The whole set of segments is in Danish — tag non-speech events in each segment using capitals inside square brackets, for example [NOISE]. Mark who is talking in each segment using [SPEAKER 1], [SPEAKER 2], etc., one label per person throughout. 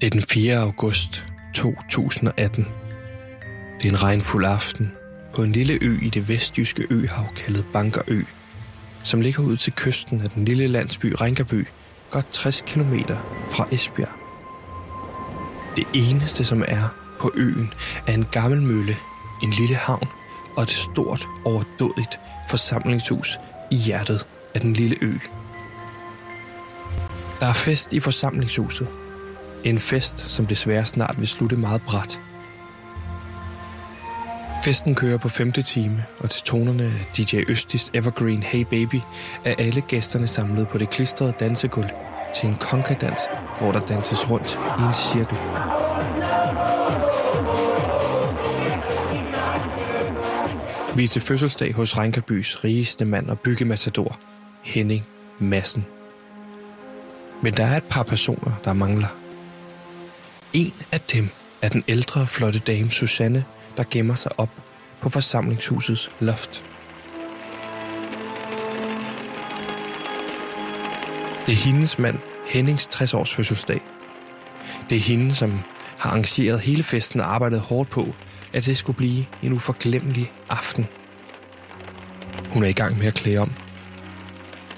[SPEAKER 1] Det er den 4. august 2018. Det er en regnfuld aften på en lille ø i det vestjyske øhav kaldet Bankerø, som ligger ud til kysten af den lille landsby Rinkerby, godt 60 km fra Esbjerg. Det eneste, som er på øen, er en gammel mølle, en lille havn og et stort, overdådigt forsamlingshus i hjertet af den lille ø. Der er fest i forsamlingshuset. En fest, som desværre snart vil slutte meget bræt. Festen kører på femte time, og til tonerne af DJ Østis Evergreen Hey Baby er alle gæsterne samlet på det klistrede dansegulv til en konkadans, hvor der danses rundt i en cirkel. Vi er til fødselsdag hos Rænkerbys rigeste mand og byggemassador, Henning Massen. Men der er et par personer, der mangler. En af dem er den ældre, flotte dame Susanne, der gemmer sig op på forsamlingshusets loft. Det er hendes mand, Hennings 60-års fødselsdag. Det er hende, som har arrangeret hele festen og arbejdet hårdt på, at det skulle blive en uforglemmelig aften. Hun er i gang med at klæde om.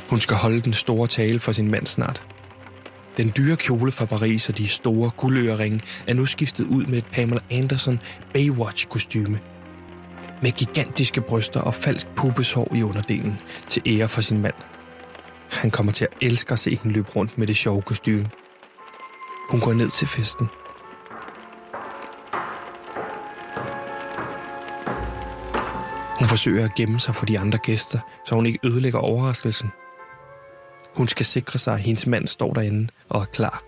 [SPEAKER 1] Hun skal holde den store tale for sin mand snart. Den dyre kjole fra Paris og de store guldøreringe er nu skiftet ud med et Pamela Anderson Baywatch-kostyme. Med gigantiske bryster og falsk pubeshår i underdelen til ære for sin mand. Han kommer til at elske at se hende løbe rundt med det sjove kostume. Hun går ned til festen. Hun forsøger at gemme sig for de andre gæster, så hun ikke ødelægger overraskelsen. Hun skal sikre sig, at hendes mand står derinde og er klar.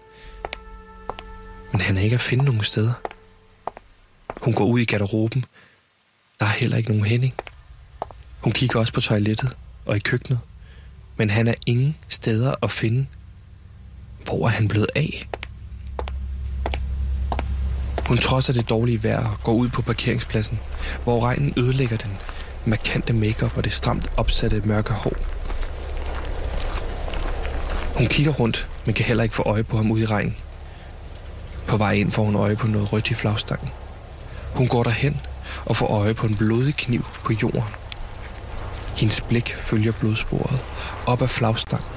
[SPEAKER 1] Men han er ikke at finde nogen steder. Hun går ud i garderoben. Der er heller ikke nogen Henning. Hun kigger også på toilettet og i køkkenet. Men han er ingen steder at finde. Hvor er han blevet af? Hun trodser det dårlige vejr og går ud på parkeringspladsen, hvor regnen ødelægger den markante makeup og det stramt opsatte mørke hår. Hun kigger rundt, men kan heller ikke få øje på ham ude i regnen. På vej ind får hun øje på noget rødt i flagstangen. Hun går derhen og får øje på en blodig kniv på jorden. Hendes blik følger blodsporet op ad flagstangen,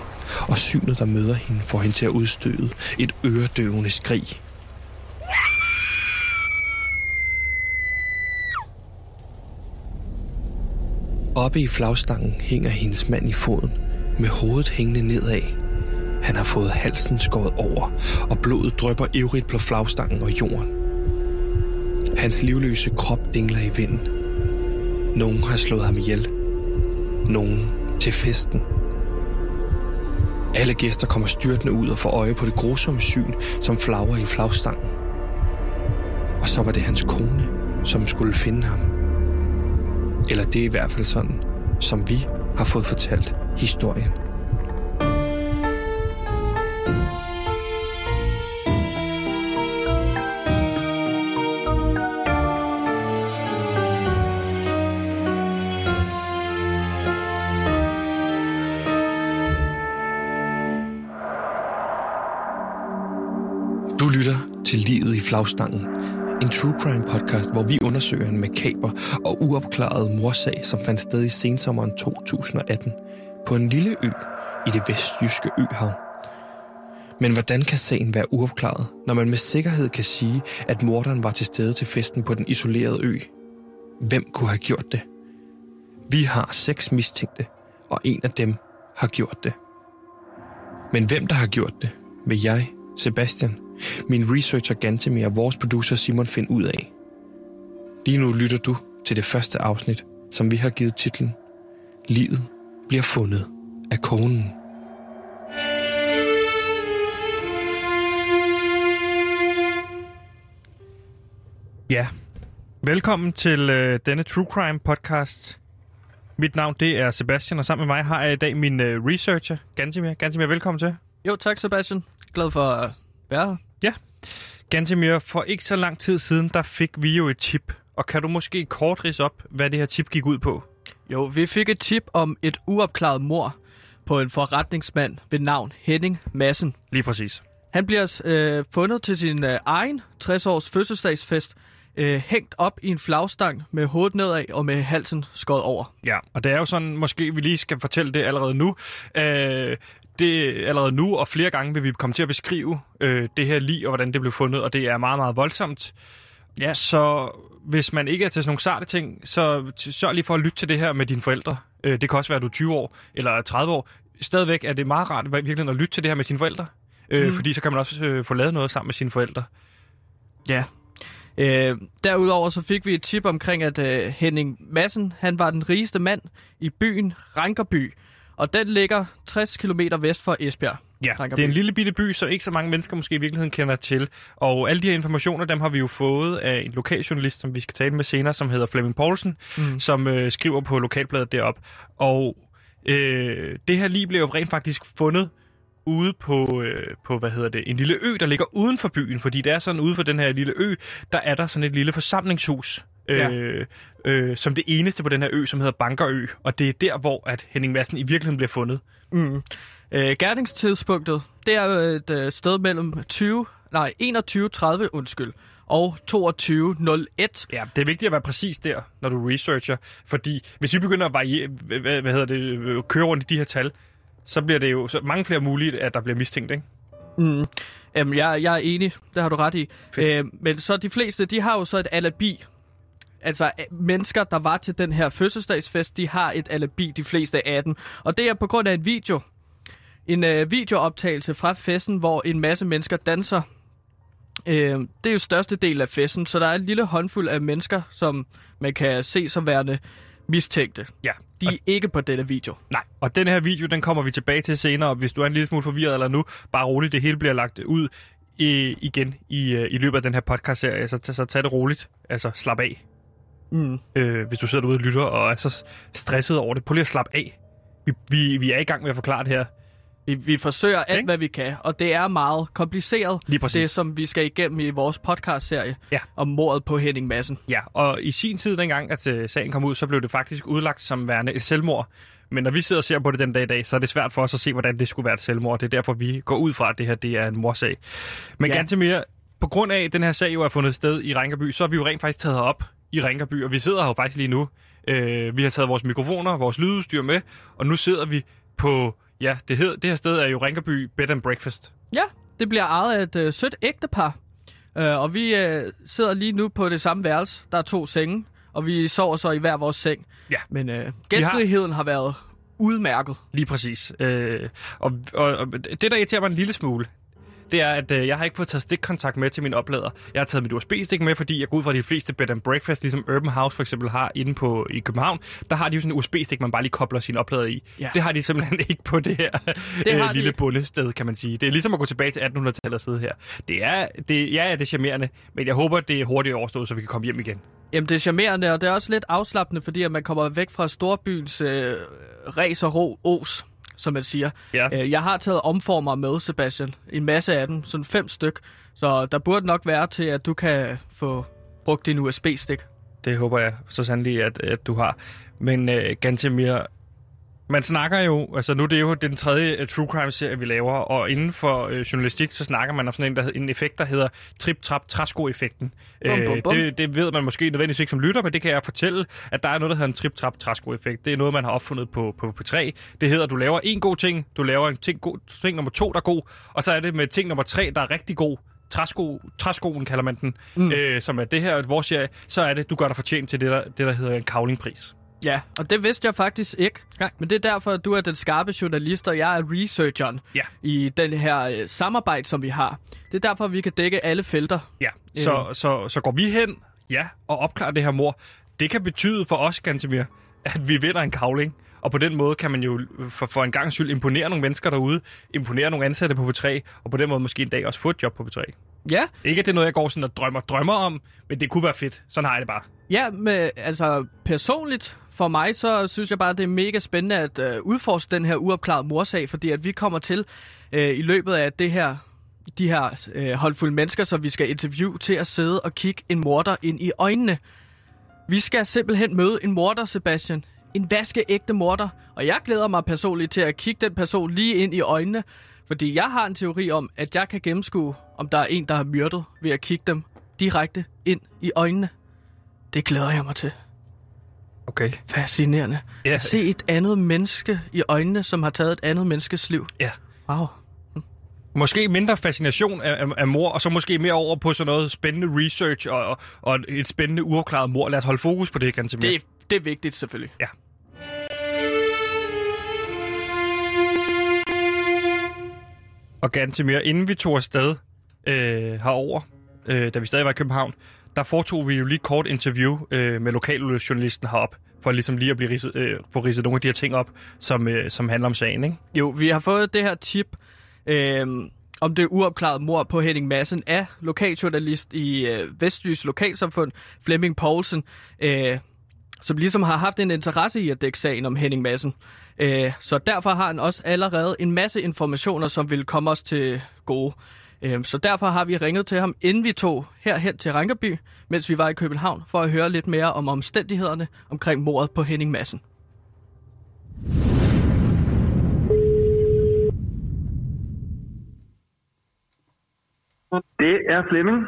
[SPEAKER 1] og synet, der møder hende, får hende til at udstøde et øredøvende skrig. Oppe i flagstangen hænger hendes mand i foden, med hovedet hængende nedad. Han har fået halsen skåret over, og blodet drypper ivrigt på flagstangen og jorden. Hans livløse krop dingler i vinden. Nogen har slået ham ihjel. Nogen til festen. Alle gæster kommer styrtende ud og får øje på det grusomme syn, som flagrer i flagstangen. Og så var det hans kone, som skulle finde ham. Eller det er i hvert fald sådan, som vi har fået fortalt historien. Flagstangen, en true crime podcast, hvor vi undersøger en makaber og uopklaret morsag, som fandt sted i sensommeren 2018 på en lille ø i det vestjyske øhav. Men hvordan kan sagen være uopklaret, når man med sikkerhed kan sige, at morderen var til stede til festen på den isolerede ø? Hvem kunne have gjort det? Vi har seks mistænkte, og en af dem har gjort det. Men hvem der har gjort det, vil jeg, Sebastian, min researcher Gantemir og vores producer Simon finde ud af. Lige nu lytter du til det første afsnit, som vi har givet titlen Livet bliver fundet af konen.
[SPEAKER 2] Ja, velkommen til øh, denne True Crime podcast. Mit navn det er Sebastian, og sammen med mig har jeg i dag min øh, researcher, Gantemir. Gantemir, velkommen til.
[SPEAKER 3] Jo, tak Sebastian. Glad for at være her.
[SPEAKER 2] Ja. Gantemir, for ikke så lang tid siden, der fik vi jo et tip. Og kan du måske kort rise op, hvad det her tip gik ud på?
[SPEAKER 3] Jo, vi fik et tip om et uopklaret mor på en forretningsmand ved navn Henning Massen.
[SPEAKER 2] Lige præcis.
[SPEAKER 3] Han bliver øh, fundet til sin øh, egen 60-års fødselsdagsfest, øh, hængt op i en flagstang med hovedet nedad og med halsen skåret over.
[SPEAKER 2] Ja, og det er jo sådan, måske vi lige skal fortælle det allerede nu. Øh, det allerede nu, og flere gange vil vi komme til at beskrive øh, det her lige og hvordan det blev fundet, og det er meget, meget voldsomt.
[SPEAKER 3] Ja.
[SPEAKER 2] Så hvis man ikke er til sådan nogle sarte ting, så sørg lige for at lytte til det her med dine forældre. Øh, det kan også være, at du er 20 år eller 30 år. Stadigvæk er det meget rart virkelig at lytte til det her med sine forældre. Øh,
[SPEAKER 3] Mm.
[SPEAKER 2] Fordi så kan man også øh, få lavet noget sammen med sine forældre.
[SPEAKER 3] Ja. Øh, derudover så fik vi et tip omkring, at øh, Henning Madsen, han var den rigeste mand i byen Rankerby. Og den ligger 60 km vest for Esbjerg.
[SPEAKER 2] Ja, det er en lille bitte by, som ikke så mange mennesker måske i virkeligheden kender til. Og alle de her informationer, dem har vi jo fået af en lokaljournalist, som vi skal tale med senere, som hedder Flemming Poulsen,
[SPEAKER 3] Mm.
[SPEAKER 2] som øh, skriver på lokalbladet derop. Og øh, det her lige blev jo rent faktisk fundet ude på, øh, på, hvad hedder det, en lille ø, der ligger uden for byen. Fordi det er sådan, ude for den her lille ø, der er der sådan et lille forsamlingshus.
[SPEAKER 3] Ja.
[SPEAKER 2] Øh, øh, som det eneste på den her ø, som hedder Bankerø. Og det er der, hvor at Henning Madsen i virkeligheden bliver fundet.
[SPEAKER 3] Mm. Øh, gerningstidspunktet, det er et øh, sted mellem 20, nej, 21.30, undskyld, og 22.01.
[SPEAKER 2] Ja, det er vigtigt at være præcis der, når du researcher, fordi hvis vi begynder at variere, hvad, hvad hedder det, øh, køre rundt i de her tal, så bliver det jo så mange flere muligt, at der bliver mistænkt, ikke?
[SPEAKER 3] Mm. Jamen, jeg, jeg er enig, det har du ret i. Øh, men så de fleste, de har jo så et alibi. Altså, øh, mennesker, der var til den her fødselsdagsfest, de har et alibi, de fleste af dem. Og det er på grund af en video. En øh, videooptagelse fra festen, hvor en masse mennesker danser. Øh, det er jo største del af festen, så der er en lille håndfuld af mennesker, som man kan se som værende mistænkte.
[SPEAKER 2] Ja.
[SPEAKER 3] De er ikke på denne video.
[SPEAKER 2] Nej, og den her video, den kommer vi tilbage til senere, og hvis du er en lille smule forvirret eller nu, bare roligt, det hele bliver lagt ud i, igen i, øh, i løbet af den her podcast-serie, så, så tag det roligt, altså slap af.
[SPEAKER 3] Mm.
[SPEAKER 2] Øh, hvis du sidder derude og lytter og er så stresset over det, prøv lige at slappe af. Vi, vi, vi er i gang med at forklare det her.
[SPEAKER 3] Vi, vi forsøger alt,
[SPEAKER 2] Ikke?
[SPEAKER 3] hvad vi kan, og det er meget kompliceret,
[SPEAKER 2] Lige præcis.
[SPEAKER 3] det som vi skal igennem i vores podcast-serie
[SPEAKER 2] Ja.
[SPEAKER 3] om mordet på Henning Madsen.
[SPEAKER 2] Ja, og i sin tid, dengang at øh, sagen kom ud, så blev det faktisk udlagt som værende et selvmord. Men når vi sidder og ser på det den dag i dag, så er det svært for os at se, hvordan det skulle være et selvmord. Det er derfor, vi går ud fra, at det her det er en morsag. Men
[SPEAKER 3] Ja.
[SPEAKER 2] ganske mere, på grund af, at den her sag jo er fundet sted i Ringerby, så har vi jo rent faktisk taget herop i Ringerby, og vi sidder her jo faktisk lige nu. Øh, vi har taget vores mikrofoner, vores lydudstyr med, og nu sidder vi på, ja, det, hed, det her sted er jo Ringerby Bed and Breakfast.
[SPEAKER 3] Ja, det bliver ejet af et øh, sødt ægtepar, øh, og vi øh, sidder lige nu på det samme værelse. Der er to senge, og vi sover så i hver vores seng.
[SPEAKER 2] Ja.
[SPEAKER 3] Men øh, gæstfriheden har... har været udmærket.
[SPEAKER 2] Lige præcis. Øh, og, og, og det, der irriterer mig en lille smule, det er, at øh, jeg har ikke fået taget stikkontakt med til min oplader. Jeg har taget mit USB-stik med, fordi jeg går ud fra at de fleste bed and breakfast, ligesom Urban House for eksempel har inde på i København, der har de jo sådan en USB-stik, man bare lige kobler sin oplader i.
[SPEAKER 3] Ja.
[SPEAKER 2] Det har de simpelthen [LAUGHS] ikke på det her
[SPEAKER 3] har
[SPEAKER 2] øh,
[SPEAKER 3] de
[SPEAKER 2] lille
[SPEAKER 3] ikke.
[SPEAKER 2] bundested, kan man sige. Det er ligesom at gå tilbage til 1800-tallet og sidde her. Det er, det, ja, det er charmerende, men jeg håber, det er hurtigt overstået, så vi kan komme hjem igen.
[SPEAKER 3] Jamen, det er charmerende, og det er også lidt afslappende, fordi at man kommer væk fra storbyens øh, ræs og ro, os, som man siger.
[SPEAKER 2] Ja.
[SPEAKER 3] Øh, jeg har taget omformer med, Sebastian. En masse af dem, sådan fem styk. Så der burde nok være til, at du kan få brugt din USB-stik.
[SPEAKER 2] Det håber jeg så sandelig, at, at du har. Men øh, ganske mere... Man snakker jo, altså nu er det jo den tredje uh, true crime serie, vi laver, og inden for øh, journalistik, så snakker man om sådan en, der, en effekt, der hedder trip-trap-træsko-effekten.
[SPEAKER 3] Bum, bum, bum.
[SPEAKER 2] det, det ved man måske nødvendigvis ikke som lytter, men det kan jeg fortælle, at der er noget, der hedder en trip-trap-træsko-effekt. Det er noget, man har opfundet på, på P3. Det hedder, at du laver en god ting, du laver en ting, god, ting nummer to, der er god, og så er det med ting nummer tre, der er rigtig god, træsko, træskoen kalder man den, mm. øh, som er det her, vores serie, så er det, du gør dig fortjent til det, der, det, der hedder en kavlingpris.
[SPEAKER 3] Ja, og det vidste jeg faktisk ikke.
[SPEAKER 2] Nej.
[SPEAKER 3] Men det er derfor, at du er den skarpe journalist, og jeg er researcheren
[SPEAKER 2] Ja.
[SPEAKER 3] i den her øh, samarbejde, som vi har. Det er derfor, vi kan dække alle felter.
[SPEAKER 2] Ja, så, så, så går vi hen, ja, og opklarer det her mor. Det kan betyde for os, Gantemir, at vi vinder en kavling. Og på den måde kan man jo for, for en gang skyld imponere nogle mennesker derude, imponere nogle ansatte på P3, og på den måde måske en dag også få et job på P3.
[SPEAKER 3] Ja,
[SPEAKER 2] Ikke at det er noget, jeg går sådan og drømmer, drømmer om, men det kunne være fedt. Sådan har jeg det bare.
[SPEAKER 3] Ja, med, altså personligt for mig, så synes jeg bare, det er mega spændende at øh, udforske den her uopklarede morsag, fordi at vi kommer til øh, i løbet af det her, de her øh, holdfulde mennesker, som vi skal interviewe, til at sidde og kigge en morder ind i øjnene. Vi skal simpelthen møde en morder, Sebastian. En vaskeægte morder. Og jeg glæder mig personligt til at kigge den person lige ind i øjnene, Fordi jeg har en teori om, at jeg kan gennemskue, om der er en, der har myrdet, ved at kigge dem direkte ind i øjnene. Det glæder jeg mig til.
[SPEAKER 2] Okay.
[SPEAKER 3] Fascinerende.
[SPEAKER 2] Ja.
[SPEAKER 3] At se et andet menneske i øjnene, som har taget et andet menneskes liv.
[SPEAKER 2] Ja.
[SPEAKER 3] Wow.
[SPEAKER 2] Måske mindre fascination af, af, af mor, og så måske mere over på sådan noget spændende research og, og, og et spændende uafklaret mor. Lad os holde fokus på det, Gantemir.
[SPEAKER 3] Det, det er vigtigt selvfølgelig.
[SPEAKER 2] Ja. Og Gantemir, inden vi tog afsted øh, herover, øh, da vi stadig var i København, der foretog vi jo lige et kort interview øh, med lokaljournalisten herop, for ligesom lige at blive ridset, øh, få ridset nogle af de her ting op, som, øh, som handler om sagen, ikke?
[SPEAKER 3] Jo, vi har fået det her tip øh, om det uopklarede mor på Henning Madsen af lokaljournalist i øh, Vestjys Lokalsamfund, Flemming Poulsen, øh, som ligesom har haft en interesse i at dække sagen om Henning Madsen. Øh, så derfor har han også allerede en masse informationer, som vil komme os til gode. Øh, så derfor har vi ringet til ham, inden vi tog herhen til Rankerby, mens vi var i København, for at høre lidt mere om omstændighederne omkring mordet på Henning Madsen.
[SPEAKER 4] Det er Flemming.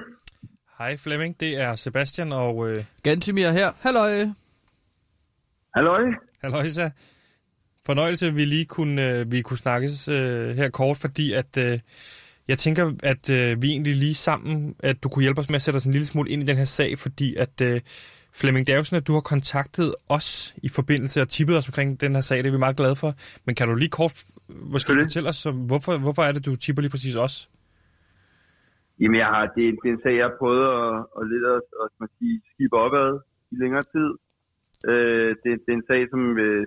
[SPEAKER 2] Hej Flemming, det er Sebastian og øh,
[SPEAKER 3] Gantimir her. Halløj.
[SPEAKER 4] Halløj.
[SPEAKER 2] Halløjsa. Fornøjelse, vi lige kunne, øh, vi kunne snakkes øh, her kort, fordi at øh, jeg tænker, at øh, vi egentlig lige sammen, at du kunne hjælpe os med at sætte os en lille smule ind i den her sag, fordi at øh, Flemming, sådan, at du har kontaktet os i forbindelse og tippet os omkring den her sag, det er vi meget glade for. Men kan du lige kort måske fortælle os, hvorfor, hvorfor er det, du tipper lige præcis os?
[SPEAKER 4] Jamen, jeg har, det, det er en sag, jeg har prøvet at, at lidt at, at, at sige, skibe opad i længere tid. Øh, det, det er en sag, som, øh,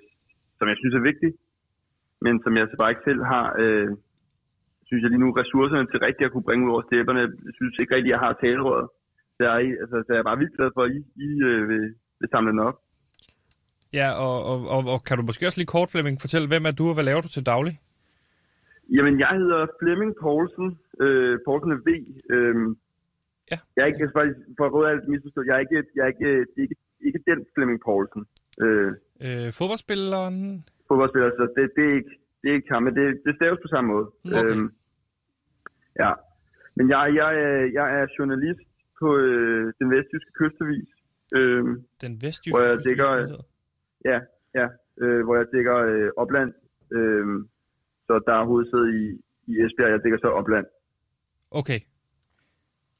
[SPEAKER 4] som jeg synes er vigtig, men som jeg så bare ikke selv har, øh, synes jeg lige nu, ressourcerne til rigtigt at kunne bringe ud over stepperne. Jeg synes ikke rigtigt, jeg har talerøret. Så jeg, altså, så jeg er bare vildt glad for, at I, I øh, vil, vil samle den op.
[SPEAKER 2] Ja, og, og, og, og kan du måske også lige kort, Flemming, fortælle, hvem er du, og hvad laver du til daglig?
[SPEAKER 4] Jamen, jeg hedder Flemming Poulsen. Øh, Poulsen er V. Øh,
[SPEAKER 2] Ja.
[SPEAKER 4] Jeg er ikke, faktisk, for at råde alt misforstået, jeg er ikke, jeg er ikke, det er ikke, ikke den Flemming Poulsen. Øh,
[SPEAKER 2] Øh, fodboldspilleren?
[SPEAKER 4] fodboldspiller, så det, det, er ikke, det er ikke ham, men det, det staves på samme måde.
[SPEAKER 2] Okay.
[SPEAKER 4] Øhm, ja. Men jeg, jeg, er- jeg er journalist på øh, den vestjyske kystavis. Øhm,
[SPEAKER 2] Den vestjyske
[SPEAKER 4] Hvor jeg dækker- ja, ja. Øh, hvor jeg dækker øh, opland. Øhm, så der er hovedsæde i, i Esbjerg, jeg dækker så opland.
[SPEAKER 2] Okay.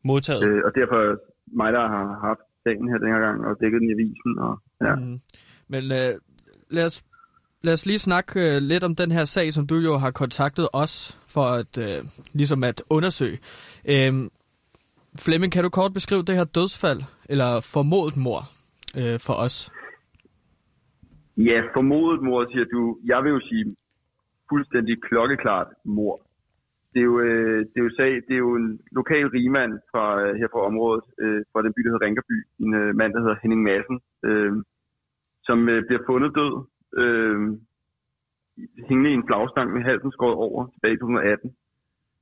[SPEAKER 2] Modtaget.
[SPEAKER 4] Øh, og derfor er mig, der har haft sagen her den her gang, og dækket den i avisen. Og, ja.
[SPEAKER 3] Mm. Men øh, lad, os, lad os lige snakke øh, lidt om den her sag, som du jo har kontaktet os for at øh, ligesom at undersøge. Øh, Flemming, kan du kort beskrive det her dødsfald, eller formodet mor øh, for os?
[SPEAKER 4] Ja, formodet mor, siger du. Jeg vil jo sige fuldstændig klokkeklart mor. Det er jo, øh, det er jo, sag, det er jo en lokal rigmand fra, øh, her fra området, øh, fra den by, der hedder Rinkerby. En øh, mand, der hedder Henning Madsen, øh, som øh, bliver fundet død. Øh, hængende i en flagstang med halsen skåret over tilbage i 2018.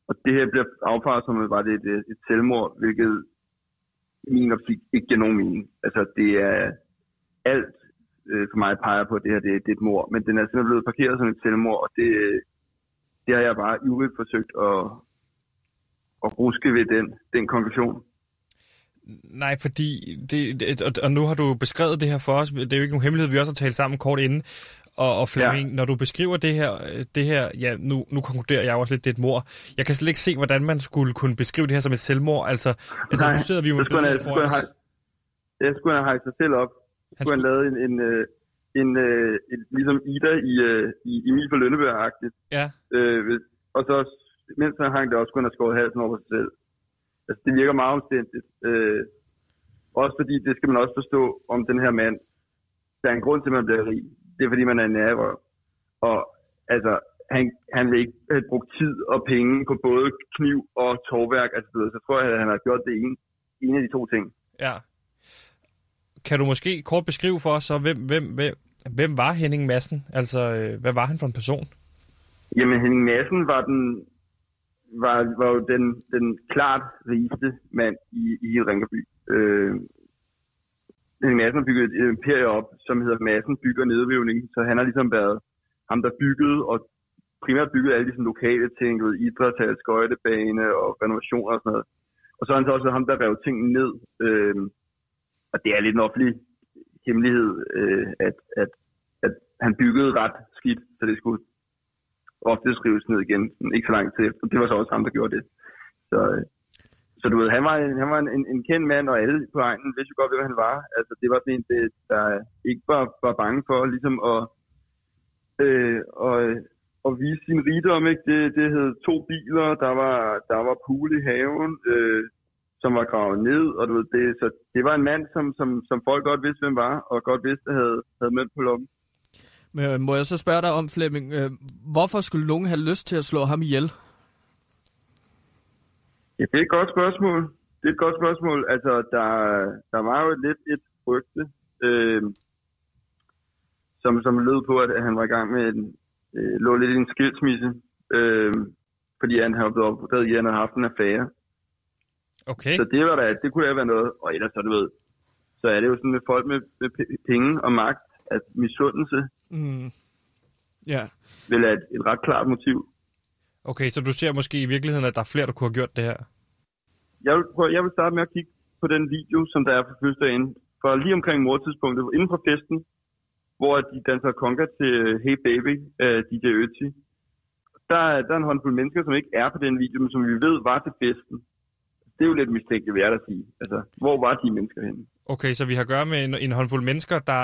[SPEAKER 4] Og det her bliver affaret som, at var det et, øh, et selvmord, hvilket i min optik ikke giver nogen mening. Altså, det er alt øh, for mig peger på, at det her det, det er et mor. Men den er simpelthen blevet parkeret som et selvmord, og det, øh, det har jeg bare ivrigt forsøgt at, at ruske ved den, den konklusion.
[SPEAKER 2] Nej, fordi, det, det, og, og nu har du beskrevet det her for os. Det er jo ikke nogen hemmelighed, vi også har talt sammen kort inden. Og, og Flemming, ja. når du beskriver det her, øh, det her ja, nu, nu konkluderer jeg også lidt, det er et mor. Jeg kan slet ikke se, hvordan man skulle kunne beskrive det her som et selvmord. Altså, altså
[SPEAKER 4] Nej,
[SPEAKER 2] nu sidder vi jo med billeder foran os.
[SPEAKER 4] have- så skulle have sig selv op.
[SPEAKER 2] Han
[SPEAKER 4] skulle han lave en, en, øh, en, øh, en ligesom Ida i, i Emil for Lønneberg-agtigt.
[SPEAKER 2] Ja,
[SPEAKER 4] Øh, og så, mens han hang det også, skulle han have skåret halsen over sig selv. Altså, det virker meget omstændigt. Øh, også fordi, det skal man også forstå om den her mand. Der er en grund til, at man bliver rig. Det er, fordi man er en nærrøv. Og altså, han, han vil ikke have brugt tid og penge på både kniv og tovværk. Altså, så tror jeg, at han har gjort det ene, en af de to ting.
[SPEAKER 2] ja. Kan du måske kort beskrive for os, så, hvem, hvem, hvem, hvem var Henning Madsen? Altså, øh, hvad var han for en person?
[SPEAKER 4] Jamen, Henning Madsen var den var, var jo den, den klart rigeste mand i, i hele Ringerby. Øh, Henning Madsen har bygget et imperium op, som hedder Madsen Bygger nedrivning, Så han har ligesom været ham, der byggede og primært byggede alle de sådan, lokale ting, du ved, idrætshal, skøjtebane og renovationer og sådan noget. Og så er han så også ham, der rev ting ned. Øh, og det er lidt en offentlig hemmelighed, øh, at, at, at han byggede ret skidt, så det skulle ofte skrives ned igen, ikke så lang tid efter. Det var så også ham, der gjorde det. Så, øh, så du ved, han var, han var en, en, kendt mand, og alle på egnen vidste jo godt, hvem han var. Altså, det var sådan en, det, der ikke var, var bange for ligesom at, øh, og, at vise sin rigdom. Ikke? Det, det hed to biler, der var, der var pool i haven, øh, som var gravet ned, og du ved, det, så det var en mand, som, som, som folk godt vidste, hvem var, og godt vidste, havde, havde mænd på lommen.
[SPEAKER 3] Men øh, må jeg så spørge dig om, Flemming, øh, hvorfor skulle nogen have lyst til at slå ham ihjel?
[SPEAKER 4] Ja, det er et godt spørgsmål. Det er et godt spørgsmål. Altså, der, der var jo lidt et rygte, øh, som, som lød på, at han var i gang med en, øh, lå lidt i en skilsmisse, øh, fordi han havde blevet opdaget i, at han havde haft en affære.
[SPEAKER 2] Okay.
[SPEAKER 4] Så det, var da, det kunne da være noget. Og ellers, så du ved, så er det jo sådan med folk med, med penge og magt, at misundelse
[SPEAKER 3] Mm. Ja.
[SPEAKER 4] vil være et, et ret klart motiv.
[SPEAKER 2] Okay, så du ser måske i virkeligheden, at der er flere, der kunne have gjort det her?
[SPEAKER 4] Jeg vil, prøve, jeg vil starte med at kigge på den video, som der er fra fødselsdagen. For lige omkring mordtidspunktet, inden for festen, hvor de danser conga til Hey Baby af DJ Ötzi. Der, er- der er en håndfuld mennesker, som ikke er på den video, men som vi ved var til festen. Det er jo lidt mistænkeligt, vil jeg da sige. Altså, hvor var de mennesker henne?
[SPEAKER 2] Okay, så vi har at gøre med en, en håndfuld mennesker, der,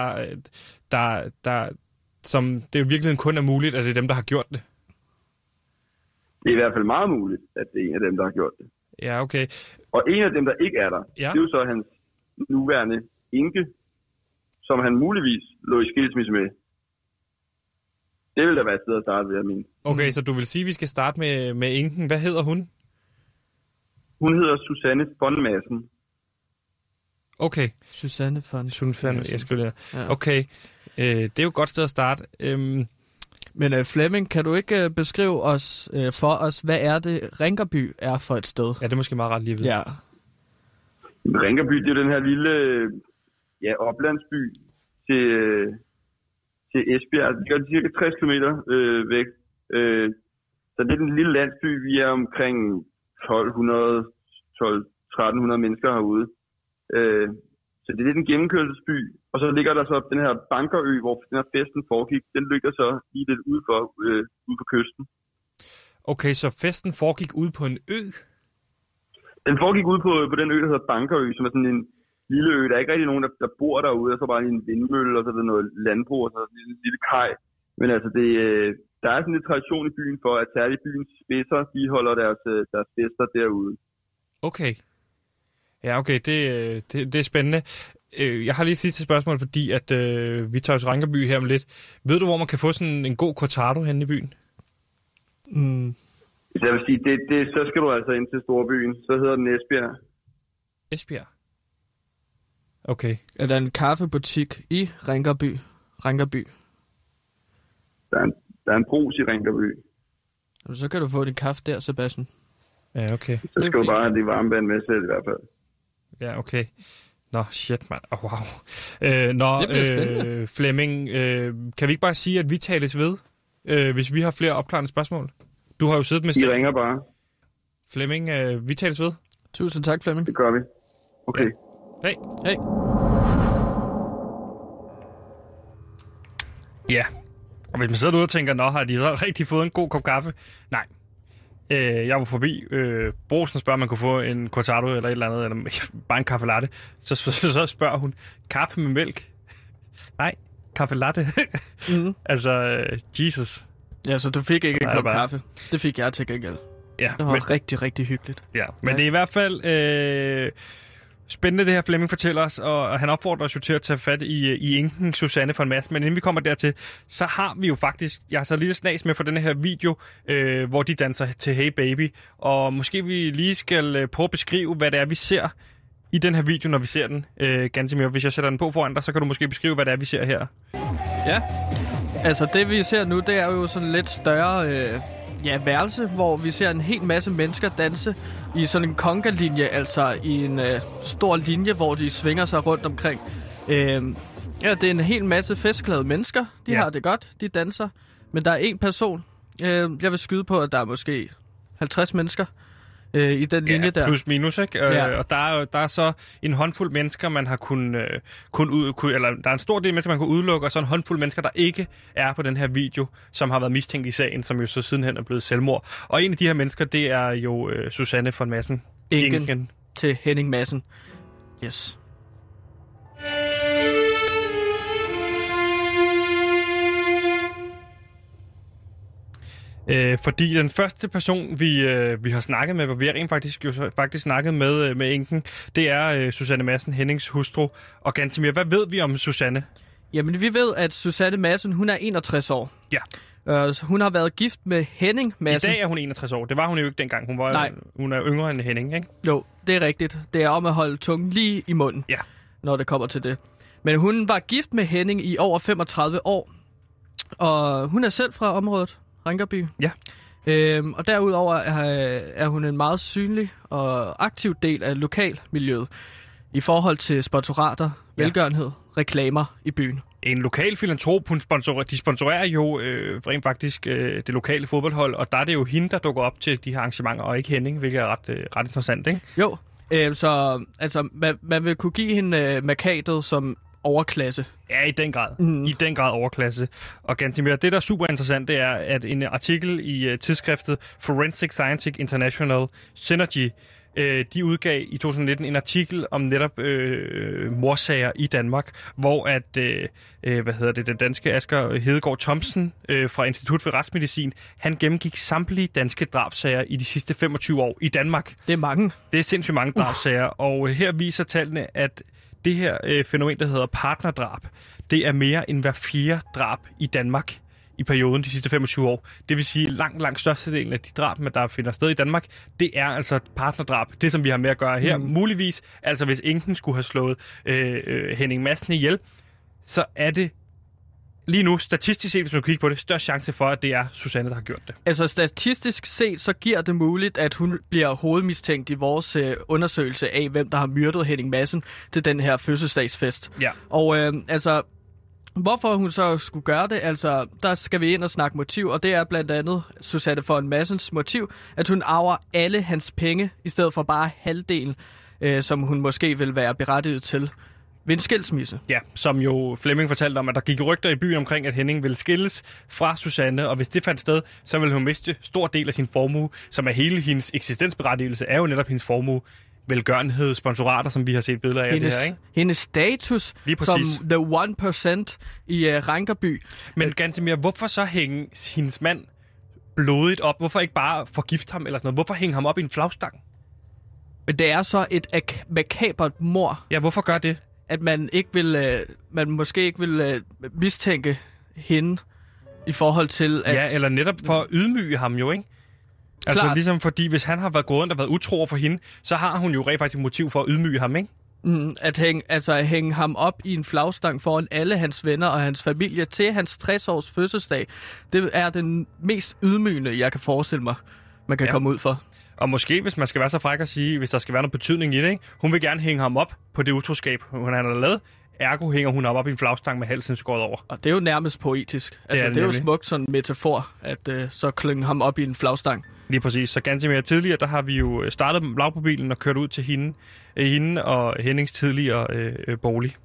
[SPEAKER 2] der, der, som det i virkeligheden kun er muligt, at det er dem, der har gjort det.
[SPEAKER 4] Det er i hvert fald meget muligt, at det er en af dem, der har gjort det.
[SPEAKER 2] Ja, okay.
[SPEAKER 4] Og en af dem, der ikke er der,
[SPEAKER 2] Ja.
[SPEAKER 4] det er jo så hans nuværende enke, som han muligvis lå i skilsmisse med. Det vil da være et sted at starte, vil jeg mene.
[SPEAKER 2] Okay, så du vil sige, at vi skal starte med, med enken. Hvad hedder hun?
[SPEAKER 4] Hun hedder Susanne von Madsen.
[SPEAKER 2] Okay,
[SPEAKER 3] Susanne von
[SPEAKER 2] Sunfan, jeg skriver det.
[SPEAKER 3] Ja.
[SPEAKER 2] Okay, øh, det er jo et godt sted at starte. Øhm,
[SPEAKER 3] Men uh, Flemming, kan du ikke uh, beskrive os uh, for os, hvad er det, Rinkerby er for et sted?
[SPEAKER 2] ja, det er måske meget ret lige vide.
[SPEAKER 3] Ja.
[SPEAKER 4] Ringerby, det er den her lille ja, oplandsby til, øh, til Esbjerg. Det er cirka 60 km øh, væk. Øh, så det er den lille landsby. Vi er omkring 1200, 12, 1300 mennesker herude. Øh, det er lidt en gennemkørselsby. Og så ligger der så den her Bankerø, hvor den her festen foregik. Den ligger så lige lidt ude for, øh, ude på kysten.
[SPEAKER 2] Okay, så festen foregik ud på en ø?
[SPEAKER 4] Den foregik ude på, på den ø, der hedder Bankerø, som er sådan en lille ø. Der er ikke rigtig nogen, der, der bor derude, og så bare en vindmølle, og så er der noget landbrug, og så er der en lille, lille kaj. Men altså, det, øh, der er sådan lidt tradition i byen for, at særligt byens spidser, de holder deres, øh, deres fester derude.
[SPEAKER 2] Okay. Ja, okay, det, øh, det, det er spændende. Øh, Jeg har lige et sidste spørgsmål, fordi at øh, vi tager til Rankerby her om lidt. Ved du, hvor man kan få sådan en god cortado henne i byen?
[SPEAKER 3] Mm.
[SPEAKER 4] Jeg vil sige, det, det, så skal du altså ind til storbyen. Så hedder den Esbjerg.
[SPEAKER 2] Esbjerg. Okay.
[SPEAKER 3] Er der en kaffebutik i Rinkerby? Rinkerby.
[SPEAKER 4] Der er en, der er en brus i Ringerby.
[SPEAKER 3] Jamen, Så kan du få din kaffe der, Sebastian.
[SPEAKER 2] Ja, okay.
[SPEAKER 4] Så skal du bare have det varme vand med selv i hvert fald.
[SPEAKER 2] Ja, okay. Nå, shit, mand. Oh, wow. Øh, nå,
[SPEAKER 3] Det bliver spændende.
[SPEAKER 2] øh, Flemming, øh, kan vi ikke bare sige, at vi tales ved, øh, hvis vi har flere opklarende spørgsmål? Du har jo siddet med
[SPEAKER 4] I ringer bare.
[SPEAKER 2] Flemming, øh, vi tales ved.
[SPEAKER 3] Tusind tak, Flemming.
[SPEAKER 4] Det gør vi. Okay.
[SPEAKER 2] Hej.
[SPEAKER 3] Hej.
[SPEAKER 2] Ja. Og hvis man sidder derude og tænker, nå, har de så [LAUGHS] rigtig fået en god kop kaffe? Nej. Øh, jeg var forbi øh, brosen spørger, om man kunne få en cortado eller et eller andet, eller [LAUGHS] bare en kaffe latte. Så, så, spørger hun, kaffe med mælk? [LAUGHS] Nej, kaffe latte. [LAUGHS]
[SPEAKER 3] Mm.
[SPEAKER 2] altså, øh, Jesus.
[SPEAKER 3] Ja, så du fik ikke en kop
[SPEAKER 2] bare-
[SPEAKER 3] kaffe. Det fik jeg til gengæld.
[SPEAKER 2] Ja,
[SPEAKER 3] Det var
[SPEAKER 2] men,
[SPEAKER 3] rigtig, rigtig hyggeligt.
[SPEAKER 2] ja. men
[SPEAKER 3] Ja.
[SPEAKER 2] det er i hvert fald øh, spændende, det her Flemming fortæller os, og han opfordrer os jo til at tage fat i, øh, i enken Susanne von Mads. Men inden vi kommer dertil, så har vi jo faktisk, jeg har så lige snas med for den her video, øh, hvor de danser til Hey Baby, og måske vi lige skal øh, prøve at beskrive, hvad det er, vi ser i den her video, når vi ser den. Øh, mere hvis jeg sætter den på foran dig, så kan du måske beskrive, hvad det er, vi ser her.
[SPEAKER 3] Ja. Altså, det vi ser nu, det er jo sådan lidt større øh, ja, værelse, hvor vi ser en hel masse mennesker danse i sådan en conga-linje, altså i en øh, stor linje, hvor de svinger sig rundt omkring. Øh, ja, det er en hel masse festglade mennesker. De
[SPEAKER 2] Ja.
[SPEAKER 3] har det godt, de danser. Men der er en person, Øh, jeg vil skyde på, at der er måske 50 mennesker øh, i den linje
[SPEAKER 2] ja,
[SPEAKER 3] der.
[SPEAKER 2] plus minus, ikke?
[SPEAKER 3] Ja.
[SPEAKER 2] Øh, og der er, der er så en håndfuld mennesker, man har kun, øh, kun ud, kun, eller der er en stor del mennesker, man kan udelukke, og så en håndfuld mennesker, der ikke er på den her video, som har været mistænkt i sagen, som jo så sidenhen er blevet selvmord. Og en af de her mennesker, det er jo øh, Susanne von Madsen.
[SPEAKER 3] Enken. til Henning Madsen. Yes.
[SPEAKER 2] Øh, fordi den første person, vi, øh, vi har snakket med, hvor vi har rent faktisk, jo faktisk snakket med, øh, med enken, det er øh, Susanne Madsen, Hennings hustru. Og Gantemir, hvad ved vi om Susanne?
[SPEAKER 3] Jamen, vi ved, at Susanne Madsen, hun er 61 år.
[SPEAKER 2] Ja.
[SPEAKER 3] Øh, hun har været gift med Henning
[SPEAKER 2] I
[SPEAKER 3] Madsen.
[SPEAKER 2] dag er hun 61 år. Det var hun jo ikke dengang. Hun, var,
[SPEAKER 3] Nej.
[SPEAKER 2] hun er yngre end Henning, ikke?
[SPEAKER 3] Jo, det er rigtigt. Det er om at holde tungen lige i munden,
[SPEAKER 2] Ja.
[SPEAKER 3] når det kommer til det. Men hun var gift med Henning i over 35 år. Og hun er selv fra området, Rinkerby.
[SPEAKER 2] Ja.
[SPEAKER 3] Øhm, og derudover er, er hun en meget synlig og aktiv del af lokalmiljøet i forhold til sponsorater,
[SPEAKER 2] Ja.
[SPEAKER 3] velgørenhed, reklamer i byen.
[SPEAKER 2] En lokal filantrop, hun sponsorer, de sponsorerer jo øh, rent faktisk øh, det lokale fodboldhold, og der er det jo hende, der dukker op til de her arrangementer, og ikke Henning, hvilket er ret, øh, ret interessant, ikke?
[SPEAKER 3] Jo, øh, så altså, man, man vil kunne give hende øh, markadet som overklasse.
[SPEAKER 2] Ja, i den grad.
[SPEAKER 3] Mm.
[SPEAKER 2] I den grad overklasse. Og Gantimir, det der er super interessant, det er, at en artikel i uh, tidsskriftet Forensic Scientific International Synergy, øh, de udgav i 2019 en artikel om netop øh, morsager i Danmark, hvor at, øh, øh, hvad hedder det, den danske Asger Hedegaard Thomsen øh, fra Institut for Retsmedicin, han gennemgik samtlige danske drabsager i de sidste 25 år i Danmark.
[SPEAKER 3] Det er mange.
[SPEAKER 2] Det er sindssygt mange drabsager, og øh, her viser tallene, at det her øh, fænomen, der hedder partnerdrab, det er mere end hver fjerde drab i Danmark i perioden de sidste 25 år. Det vil sige, langt, langt størstedelen af de drab, der finder sted i Danmark, det er altså partnerdrab. Det, som vi har med at gøre her. Mm. Muligvis, altså hvis enken skulle have slået øh, øh, Henning Madsen ihjel, så er det lige nu, statistisk set, hvis man kigger på det, størst chance for, at det er Susanne, der har gjort det.
[SPEAKER 3] Altså statistisk set, så giver det muligt, at hun bliver hovedmistænkt i vores øh, undersøgelse af, hvem der har myrdet Henning Madsen til den her fødselsdagsfest.
[SPEAKER 2] Ja.
[SPEAKER 3] Og øh, altså, hvorfor hun så skulle gøre det, altså, der skal vi ind og snakke motiv, og det er blandt andet Susanne von Massens motiv, at hun arver alle hans penge, i stedet for bare halvdelen, øh, som hun måske vil være berettiget til ved en skilsmisse.
[SPEAKER 2] Ja, som jo Flemming fortalte om, at der gik rygter i byen omkring, at Henning ville skilles fra Susanne, og hvis det fandt sted, så ville hun miste stor del af sin formue, som er hele hendes eksistensberettigelse, er jo netop hendes formue, velgørenhed, sponsorater, som vi har set billeder af
[SPEAKER 3] hendes,
[SPEAKER 2] det her, ikke?
[SPEAKER 3] hendes status som the 1% i uh, Rankerby.
[SPEAKER 2] Men Gantemir, hvorfor så hænge hendes mand blodigt op? Hvorfor ikke bare forgifte ham eller sådan noget? Hvorfor hænge ham op i en flagstang?
[SPEAKER 3] Men det er så et ak- makabert mor,
[SPEAKER 2] Ja, hvorfor gør det?
[SPEAKER 3] At man ikke vil, øh, man måske ikke vil øh, mistænke hende i forhold til at...
[SPEAKER 2] Ja, eller netop for at ydmyge ham jo, ikke? Altså
[SPEAKER 3] Klart.
[SPEAKER 2] ligesom fordi, hvis han har været gået rundt og været utro for hende, så har hun jo rent faktisk et motiv for at ydmyge ham, ikke?
[SPEAKER 3] Mm, at, hænge, altså at hænge ham op i en flagstang foran alle hans venner og hans familie til hans 60-års fødselsdag, det er den mest ydmygende, jeg kan forestille mig, man kan
[SPEAKER 2] ja.
[SPEAKER 3] komme ud for.
[SPEAKER 2] Og måske, hvis man skal være så fræk at sige, hvis der skal være noget betydning i det, ikke? hun vil gerne hænge ham op på det utroskab, hun har lavet. Ergo hænger hun op, op i en flagstang med halsen skåret over.
[SPEAKER 3] Og det er jo nærmest poetisk. Altså,
[SPEAKER 2] er
[SPEAKER 3] det,
[SPEAKER 2] det
[SPEAKER 3] det er jo smukt sådan en metafor, at øh, så klynge ham op i en flagstang.
[SPEAKER 2] Lige præcis. Så ganske mere tidligere, der har vi jo startet lavprobilen og kørt ud til hende, øh, hende og Hennings tidligere øh, øh, bolig.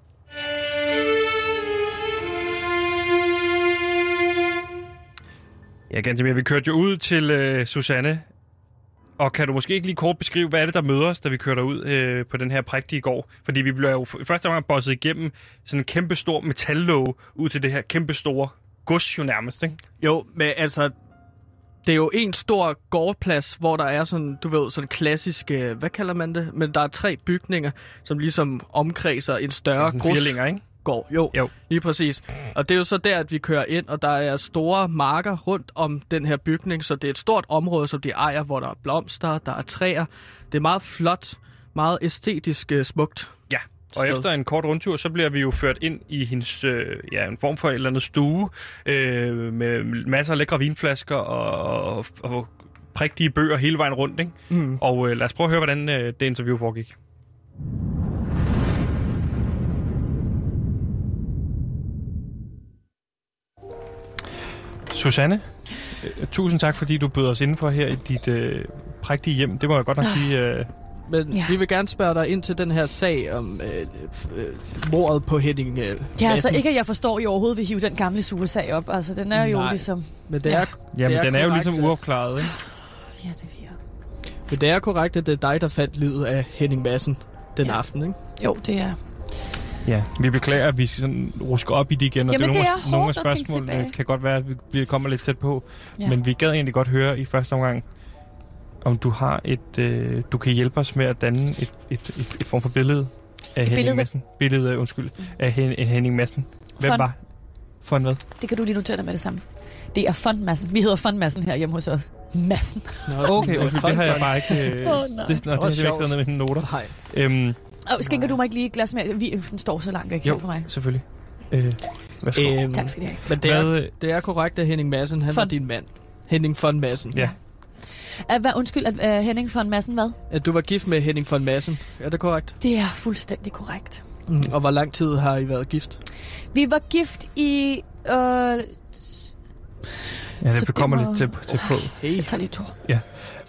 [SPEAKER 2] Ja, ganske mere. Vi kørte jo ud til øh, Susanne, og kan du måske ikke lige kort beskrive, hvad er det, der møder os, da vi kører ud øh, på den her prægtige gård? Fordi vi bliver jo første omgang bosset igennem sådan en kæmpe stor metallåge ud til det her kæmpe store gods jo nærmest, ikke?
[SPEAKER 3] Jo, men altså, det er jo en stor gårdplads, hvor der er sådan, du ved, sådan klassisk, hvad kalder man det? Men der er tre bygninger, som ligesom omkredser en større gods.
[SPEAKER 2] firlinger, ikke?
[SPEAKER 3] Gård. Jo,
[SPEAKER 2] Jo.
[SPEAKER 3] lige præcis. Og det er jo så der, at vi kører ind, og der er store marker rundt om den her bygning, så det er et stort område, som de ejer, hvor der er blomster, der er træer. Det er meget flot, meget æstetisk øh, smukt.
[SPEAKER 2] Ja, og
[SPEAKER 3] sted.
[SPEAKER 2] efter en kort rundtur, så bliver vi jo ført ind i hendes, øh, ja, en form for et eller andet stue, øh, med masser af lækre vinflasker og, og, og prægtige bøger hele vejen rundt, ikke?
[SPEAKER 3] Mm.
[SPEAKER 2] Og øh, lad os prøve at høre, hvordan øh, det interview foregik. Susanne, øh, tusind tak, fordi du bød os indenfor her i dit øh, prægtige hjem. Det må jeg godt nok sige. Øh,
[SPEAKER 3] Men
[SPEAKER 5] Ja.
[SPEAKER 3] ja. vi vil gerne spørge dig ind til den her sag om øh, øh, mordet på Henning øh,
[SPEAKER 5] Ja, altså ikke, at jeg forstår, at I overhovedet vil hive den gamle sugesag op. Altså, den er jo
[SPEAKER 3] Nej.
[SPEAKER 5] ligesom...
[SPEAKER 3] Men det
[SPEAKER 5] Ja.
[SPEAKER 3] er,
[SPEAKER 2] jamen,
[SPEAKER 3] det
[SPEAKER 2] den er jo ligesom uopklaret, ikke?
[SPEAKER 5] Ja, det vil jeg.
[SPEAKER 3] Men det er korrekt, at det er dig, der fandt livet af Henning Madsen den
[SPEAKER 5] Ja.
[SPEAKER 3] aften, ikke?
[SPEAKER 5] Jo, det er.
[SPEAKER 2] Ja. Vi beklager, at vi skal sådan ruske op i det igen, og
[SPEAKER 5] Jamen,
[SPEAKER 2] det er
[SPEAKER 5] det
[SPEAKER 2] nogle,
[SPEAKER 5] er
[SPEAKER 2] nogle af
[SPEAKER 5] hårdt at tænke
[SPEAKER 2] spørgsmålene kan godt være, at vi bliver kommer lidt tæt på.
[SPEAKER 5] Ja.
[SPEAKER 2] Men vi gad egentlig godt høre i første omgang, om du har et, øh, du kan hjælpe os med at danne et, et, et, et form for billede af Henning
[SPEAKER 5] billede?
[SPEAKER 2] Madsen. Billede, øh, undskyld, af Hen, af Henning Madsen. Hvem
[SPEAKER 5] Fond.
[SPEAKER 2] var? For hvad?
[SPEAKER 5] Det kan du lige notere dig med det samme. Det er fondmassen. Vi hedder fondmassen her hjemme hos os. Massen.
[SPEAKER 3] Nå,
[SPEAKER 2] Okay, undskyld, det har jeg bare ikke... Øh,
[SPEAKER 5] Åh, nej.
[SPEAKER 2] det, nå, det har
[SPEAKER 3] var
[SPEAKER 2] jeg ikke
[SPEAKER 3] sjovt.
[SPEAKER 2] skrevet ned med mine noter.
[SPEAKER 3] Nej.
[SPEAKER 2] Øhm,
[SPEAKER 5] Og skænker du mig ikke lige et glas mere? Vi, den står så langt væk
[SPEAKER 2] Jo.
[SPEAKER 5] for mig.
[SPEAKER 2] selvfølgelig. Øh, værsgo. Øh,
[SPEAKER 3] Øhm,
[SPEAKER 5] Tak skal de have.
[SPEAKER 3] men det er, det er korrekt, at Henning Madsen, han var din mand. Henning von Madsen.
[SPEAKER 2] Ja.
[SPEAKER 5] At, hvad, undskyld, at uh, Henning von Madsen hvad?
[SPEAKER 3] At du var gift med Henning von Madsen. Er det korrekt?
[SPEAKER 5] Det er fuldstændig korrekt.
[SPEAKER 3] Mm. Og hvor lang tid har I været gift?
[SPEAKER 5] Vi var gift i... Øh,
[SPEAKER 2] ja, det
[SPEAKER 5] det
[SPEAKER 2] kommer
[SPEAKER 5] må-
[SPEAKER 2] lidt til, til på.
[SPEAKER 3] Hey.
[SPEAKER 5] jeg tager lige to.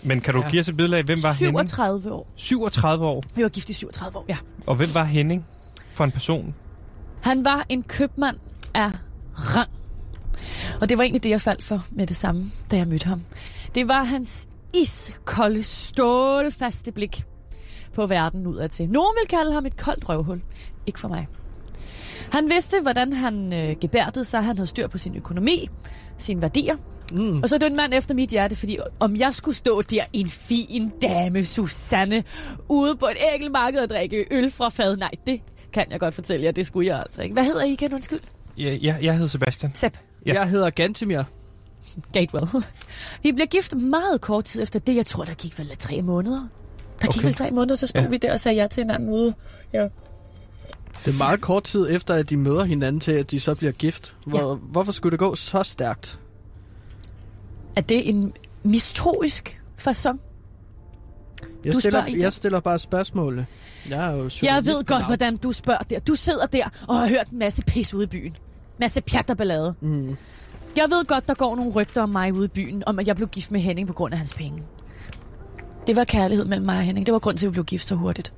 [SPEAKER 2] Men kan du
[SPEAKER 3] Ja.
[SPEAKER 2] give os et billede af, hvem var Henning?
[SPEAKER 5] 37 år.
[SPEAKER 2] 37 år.
[SPEAKER 5] Vi var gift i 37 år, ja.
[SPEAKER 2] Og hvem var Henning for en person?
[SPEAKER 5] Han var en købmand af rang. Og det var egentlig det, jeg faldt for med det samme, da jeg mødte ham. Det var hans iskolde, stålfaste blik på verden udad til. Nogen vil kalde ham et koldt røvhul. Ikke for mig. Han vidste, hvordan han øh, gebærdede sig. Han havde styr på sin økonomi, sine værdier.
[SPEAKER 3] Mm.
[SPEAKER 5] Og så er det en mand efter mit hjerte, fordi om jeg skulle stå der, en fin dame, Susanne, ude på et ægelmarked og drikke øl fra fad, nej, det kan jeg godt fortælle jer, det skulle jeg altså ikke. Hvad hedder I igen, undskyld?
[SPEAKER 2] Ja, ja, jeg hedder Sebastian.
[SPEAKER 5] Sepp.
[SPEAKER 2] Ja.
[SPEAKER 3] Jeg hedder Gantemir.
[SPEAKER 5] Gatewell. [LAUGHS] Vi blev gift meget kort tid efter det. Jeg tror, der gik vel tre måneder. Der gik
[SPEAKER 2] Okay.
[SPEAKER 5] vel tre måneder, så stod
[SPEAKER 2] ja.
[SPEAKER 5] vi der og sagde ja til hinanden ude. Ja.
[SPEAKER 3] Det er meget kort tid efter, at de møder hinanden til, at de så bliver gift. Hvor, ja. Hvorfor skulle det gå så stærkt?
[SPEAKER 5] Er det en mistroisk fasong?
[SPEAKER 3] Jeg,
[SPEAKER 5] Du
[SPEAKER 3] stiller, jeg stiller bare spørgsmål. Jeg er jo
[SPEAKER 5] Jeg ved godt, hvordan du spørger der. Du sidder der og har hørt en masse pis ude i byen. Masse pjat og ballade.
[SPEAKER 3] Mm.
[SPEAKER 5] Jeg ved godt, der går nogle rygter om mig ude i byen, om at jeg blev gift med Henning på grund af hans penge. Det var kærlighed mellem mig og Henning. Det var grund til, at vi blev gift så hurtigt.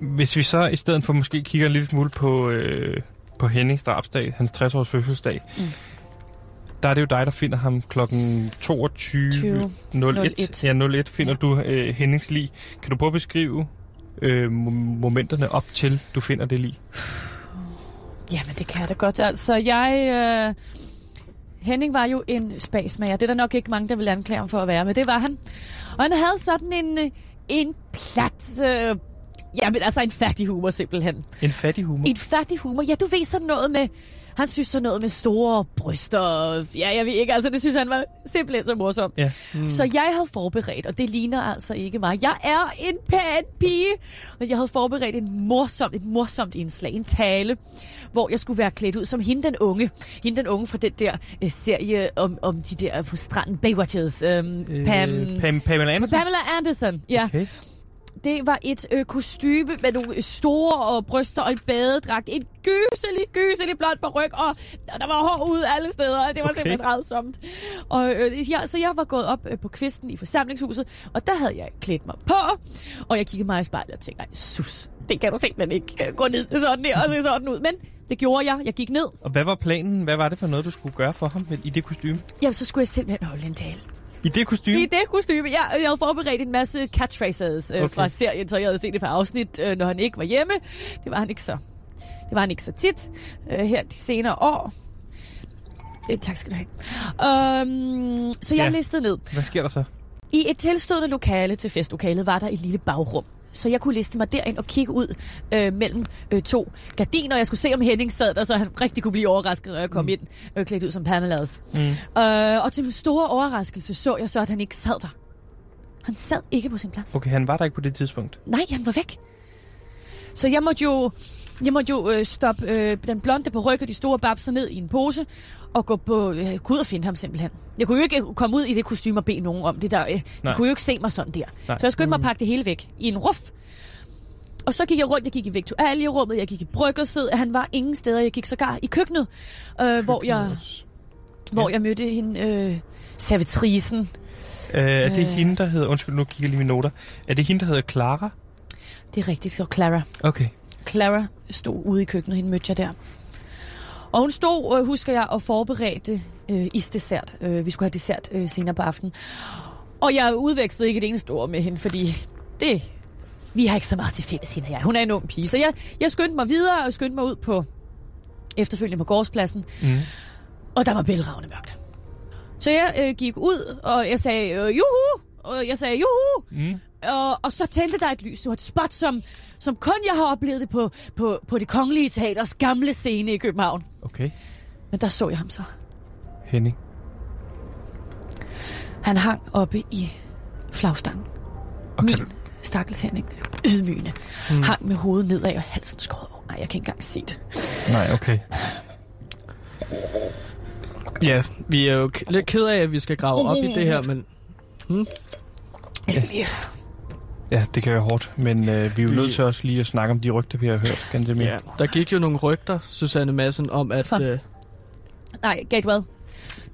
[SPEAKER 2] Hvis vi så i stedet for måske kigger en lille smule på, øh, på Hennings drabsdag, hans 60-års fødselsdag, mm. Der er det jo dig, der finder ham klokken 22.01.
[SPEAKER 5] 01.
[SPEAKER 2] Ja, 01 finder
[SPEAKER 5] Ja.
[SPEAKER 2] du øh, Hennings lig. Kan du prøve at beskrive øh, mo- momenterne op til, du finder det lig?
[SPEAKER 5] Jamen, det kan jeg da godt. Altså, jeg... Øh... Henning var jo en spasmager. Det er der nok ikke mange, der vil anklage ham for at være, men det var han. Og han havde sådan en, øh, en plat... Øh... Jamen, altså en fattig humor simpelthen.
[SPEAKER 2] En fattig humor.
[SPEAKER 5] En fattig humor. Ja, du ved sådan noget med... Han synes sådan noget med store bryster. og- Ja, jeg ved ikke. Altså, det synes han var simpelthen så morsomt.
[SPEAKER 2] Ja.
[SPEAKER 5] Mm. Så jeg havde forberedt, og det ligner altså ikke mig. Jeg er en pæn pige. Og jeg havde forberedt en morsomt, et morsomt indslag, en tale, hvor jeg skulle være klædt ud som hende den unge. Hende den unge fra den der øh, serie om, om de der på stranden, Baywatches. Øhm, øh, Pam...
[SPEAKER 2] Pam, Pamela Andersen?
[SPEAKER 5] Pamela Anderson, ja.
[SPEAKER 2] Okay.
[SPEAKER 5] Det var et øh, kostyme med nogle store og bryster og en badedragt. En gyselig, gyselig blond på ryg, og der var hår ude alle steder. og Det var
[SPEAKER 2] Okay.
[SPEAKER 5] simpelthen rædsomt. Og, øh, jeg, så jeg var gået op øh, på kvisten i forsamlingshuset, og der havde jeg klædt mig på. Og jeg kiggede mig i spejlet og tænkte, nej, sus, det kan du simpelthen ikke øh, gå ned sådan der og se sådan ud. Men det gjorde jeg. Jeg gik ned.
[SPEAKER 2] Og hvad var planen? Hvad var det for noget, du skulle gøre for ham i det kostume?
[SPEAKER 5] Jamen, så skulle jeg simpelthen holde en tale.
[SPEAKER 2] I det kostume?
[SPEAKER 5] I det kostyme. Jeg, jeg havde forberedt en masse catchphrases øh,
[SPEAKER 2] Okay.
[SPEAKER 5] fra serien, så jeg havde set det på afsnit, øh, når han ikke var hjemme. Det var han ikke så. Det var han ikke så tit øh, her de senere år. Øh, tak skal du have. Um, så jeg
[SPEAKER 2] Ja.
[SPEAKER 5] ja. listede ned.
[SPEAKER 2] Hvad sker der så?
[SPEAKER 5] I et tilstående lokale til festlokalet var der et lille bagrum. Så jeg kunne liste mig derind og kigge ud øh, mellem øh, to gardiner. Jeg skulle se, om Henning sad der, så han rigtig kunne blive overrasket, når jeg kom mm. ind øh, klædt ud som Pamela's.
[SPEAKER 2] Mm.
[SPEAKER 5] Øh, og til min store overraskelse så jeg så, at han ikke sad der. Han sad ikke på sin plads.
[SPEAKER 2] Okay, han var der ikke på det tidspunkt.
[SPEAKER 5] Nej, han var væk. Så jeg måtte jo, jeg måtte jo øh, stoppe øh, den blonde på ryg og de store babser ned i en pose og gå, på, øh, gå ud og finde ham simpelthen. Jeg kunne jo ikke komme ud i det kostume og bede nogen om det der. Øh, de
[SPEAKER 2] Nej.
[SPEAKER 5] kunne jo ikke se mig sådan der.
[SPEAKER 2] Nej.
[SPEAKER 5] Så jeg skyndte mig at pakke det hele væk i en ruf. Og så gik jeg rundt, jeg gik i Viktualierummet, jeg gik i bryggerset, han var ingen steder, jeg gik sågar i køkkenet, øh, hvor jeg... hvor jeg mødte hende, øh, servitrisen.
[SPEAKER 2] Øh, er det
[SPEAKER 5] Øh.
[SPEAKER 2] hende, der hedder... Undskyld, nu kigger jeg lige mine noter. Er det hende, der hedder Clara?
[SPEAKER 5] Det er rigtigt, det var Clara.
[SPEAKER 2] Okay.
[SPEAKER 5] Clara stod ude i køkkenet, hende mødte jeg der. Og hun stod, øh, husker jeg, og forberedte øh, isdessert. Øh, vi skulle have dessert øh, senere på aftenen. Og jeg udvekslede ikke et eneste ord med hende, fordi det... Vi har ikke så meget til fælles, hende og jeg. Hun er en ung pige. Så jeg, jeg skyndte mig videre og skyndte mig ud på efterfølgende på gårdspladsen.
[SPEAKER 2] Mm.
[SPEAKER 5] Og der var bælragende mørkt. Så jeg øh, gik ud, og jeg sagde, øh, juhu! Og jeg sagde, juhu!
[SPEAKER 2] Mm.
[SPEAKER 5] Og, og så tændte der et lys. Det var et spot, som, som kun jeg har oplevet det på, på, på det kongelige teaters gamle scene i København.
[SPEAKER 2] Okay.
[SPEAKER 5] Men der så jeg ham så.
[SPEAKER 2] Henning.
[SPEAKER 5] Han hang oppe i flagstangen.
[SPEAKER 2] Og
[SPEAKER 5] Min
[SPEAKER 2] kan
[SPEAKER 5] stakkels Henning, ydmygende, hmm. hang med hovedet nedad og halsen skåret over. Nej, jeg kan ikke engang se det.
[SPEAKER 2] nej, okay.
[SPEAKER 3] Ja, vi er jo lidt ked af, at vi skal grave op i det her, men
[SPEAKER 5] Jeg skal lige...
[SPEAKER 2] Ja, det kan være hårdt, men øh, vi er jo nødt til også lige at snakke om de rygter, vi har hørt. Ganske mere.
[SPEAKER 3] ja, der gik jo nogle rygter, Susanne Madsen, om at... Øh,
[SPEAKER 5] Nej, Gatewell.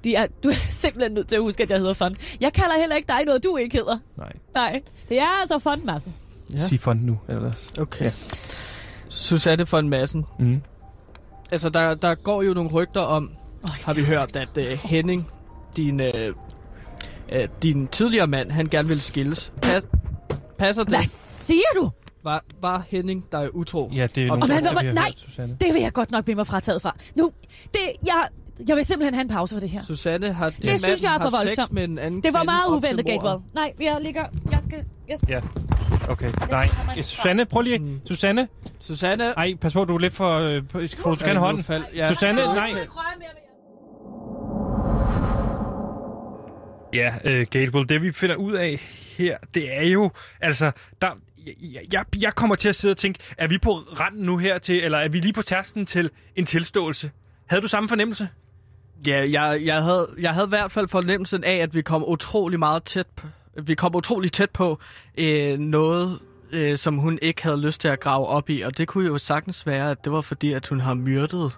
[SPEAKER 5] De er, du er [LAUGHS] simpelthen nødt til at huske, at jeg hedder Fun. Jeg kalder heller ikke dig noget, du ikke hedder.
[SPEAKER 2] Nej.
[SPEAKER 5] Nej, det er altså Fun, Madsen.
[SPEAKER 3] Ja.
[SPEAKER 2] Ja. Sig fond nu, ellers.
[SPEAKER 3] okay. Susanne von Madsen.
[SPEAKER 2] Mm.
[SPEAKER 3] Altså, der, der går jo nogle rygter om,
[SPEAKER 5] Oh,
[SPEAKER 3] har vi hørt, at øh, Henning, din, øh, øh, din tidligere mand, han gerne vil skilles. Pa- passer
[SPEAKER 5] Hvad
[SPEAKER 3] det?
[SPEAKER 5] siger du?
[SPEAKER 3] Var, var Henning, der er utro?
[SPEAKER 2] Ja, det er
[SPEAKER 3] Og
[SPEAKER 2] nogle
[SPEAKER 5] men-
[SPEAKER 2] rygter, vi har
[SPEAKER 5] nej.
[SPEAKER 2] hørt.
[SPEAKER 5] Det vil jeg godt nok blive mig frataget fra. Nu, det, jeg, jeg vil simpelthen have en pause for det her.
[SPEAKER 3] Susanne har din
[SPEAKER 5] Det synes jeg er for voldsomt.
[SPEAKER 3] med en anden
[SPEAKER 5] Det var meget uventet. Gatewell. Nej, jeg ligger... Jeg skal... Jeg skal
[SPEAKER 2] Ja, okay. Nej,
[SPEAKER 5] mig-
[SPEAKER 2] Susanne, prøv lige.
[SPEAKER 3] Mm.
[SPEAKER 2] Susanne,
[SPEAKER 3] Susanne...
[SPEAKER 2] ej, pas på, du er lidt for... Øh, på, skal du skal have
[SPEAKER 3] nu
[SPEAKER 2] hånden?
[SPEAKER 3] fald- Ja.
[SPEAKER 2] Susanne, nej. Ja, øh, Gabriel, det vi finder ud af her, det er jo, altså, der, jeg, jeg, kommer til at sidde og tænke, er vi på randen nu her til, eller er vi lige på tærsten til en tilståelse? Havde du samme fornemmelse?
[SPEAKER 3] Ja, jeg, jeg, havde, jeg havde i hvert fald fornemmelsen af, at vi kom utrolig meget tæt på, vi kom utrolig tæt på øh, noget, øh, som hun ikke havde lyst til at grave op i. Og det kunne jo sagtens være, at det var fordi, at hun har myrdet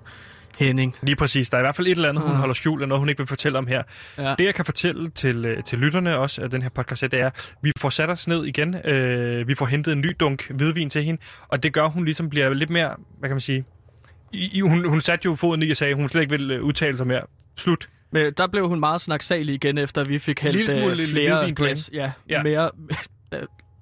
[SPEAKER 3] Henning.
[SPEAKER 2] Lige præcis. Der er i hvert fald et eller andet, hun
[SPEAKER 3] Ah.
[SPEAKER 2] holder skjult, og noget, hun ikke vil fortælle om her.
[SPEAKER 3] Ja.
[SPEAKER 2] Det, jeg kan fortælle til, øh, til lytterne også af den her podcast, det er, vi får sat os ned igen. Øh, vi får hentet en ny dunk hvidvin til hende, og det gør, hun ligesom bliver lidt mere, hvad kan man sige... I, hun, hun satte jo foden i og sagde, at hun slet ikke ville øh, udtale sig mere. Slut.
[SPEAKER 3] Men der blev hun meget snaksalig igen, efter vi fik hældt øh, flere glas. Ja.
[SPEAKER 2] ja.
[SPEAKER 3] Mere,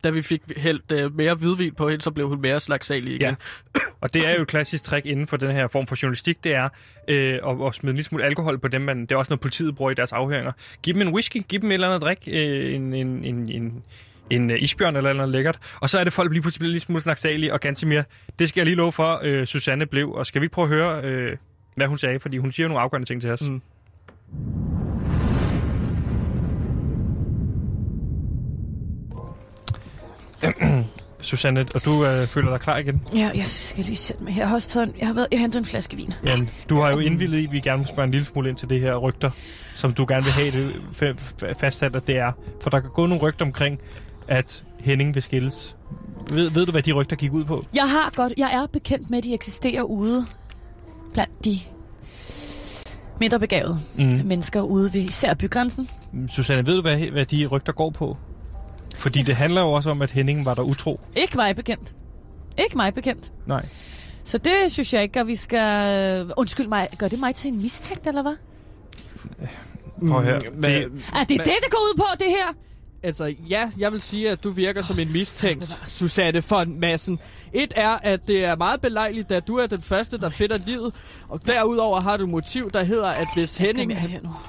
[SPEAKER 3] da, vi fik hældt øh, mere hvidvin på hende, så blev hun mere slagsalig igen.
[SPEAKER 2] Ja. [COUGHS] Og det er jo et klassisk trick inden for den her form for journalistik, det er øh, at, at smide en lille smule alkohol på dem, man, det er også noget politiet bruger i deres afhøringer. Giv dem en whisky, giv dem et eller andet drik, øh, en, en, en, en, en øh, isbjørn eller noget lækkert, og så er det folk lige pludselig bliver lidt smule snaksalige, og ganske mere, det skal jeg lige love for, øh, Susanne blev, og skal vi ikke prøve at høre, øh, hvad hun sagde, fordi hun siger jo nogle afgørende ting til os.
[SPEAKER 3] Mm. [CLEARS THROAT]
[SPEAKER 2] Susanne, og du øh, føler dig klar igen?
[SPEAKER 5] Ja, jeg skal lige sætte mig her. Jeg har også taget en, jeg har, været, jeg har hentet en flaske vin.
[SPEAKER 2] Jan, du har jo indvildet i, at vi gerne vil spørge en lille smule ind til det her rygter, som du gerne vil have det fa- fa- fastsat, at det er. For der kan gå nogle rygter omkring, at Henning vil skilles. Ved, ved du, hvad de rygter gik ud på?
[SPEAKER 5] Jeg har godt, jeg er bekendt med, at de eksisterer ude blandt de mindre begavede
[SPEAKER 2] Mm.
[SPEAKER 5] mennesker ude ved især bygrænsen.
[SPEAKER 2] Susanne, ved du, hvad, hvad de rygter går på? Fordi det handler jo også om, at Henning var der utro.
[SPEAKER 5] Ikke mig bekendt. Ikke mig bekendt.
[SPEAKER 2] Nej.
[SPEAKER 5] Så det synes jeg ikke, at vi skal... Undskyld mig, gør det mig til en mistænkt, eller hvad?
[SPEAKER 2] Prøv at høre.
[SPEAKER 3] Mm, men,
[SPEAKER 2] Det-
[SPEAKER 5] Er det det, det går ud på, det her?
[SPEAKER 3] Altså, ja, jeg vil sige, at du virker som en mistænkt, Susanne von Madsen. Et er, at det er meget belejligt, at du er den første, der finder livet. Og derudover har du et motiv, der hedder, at hvis Henning.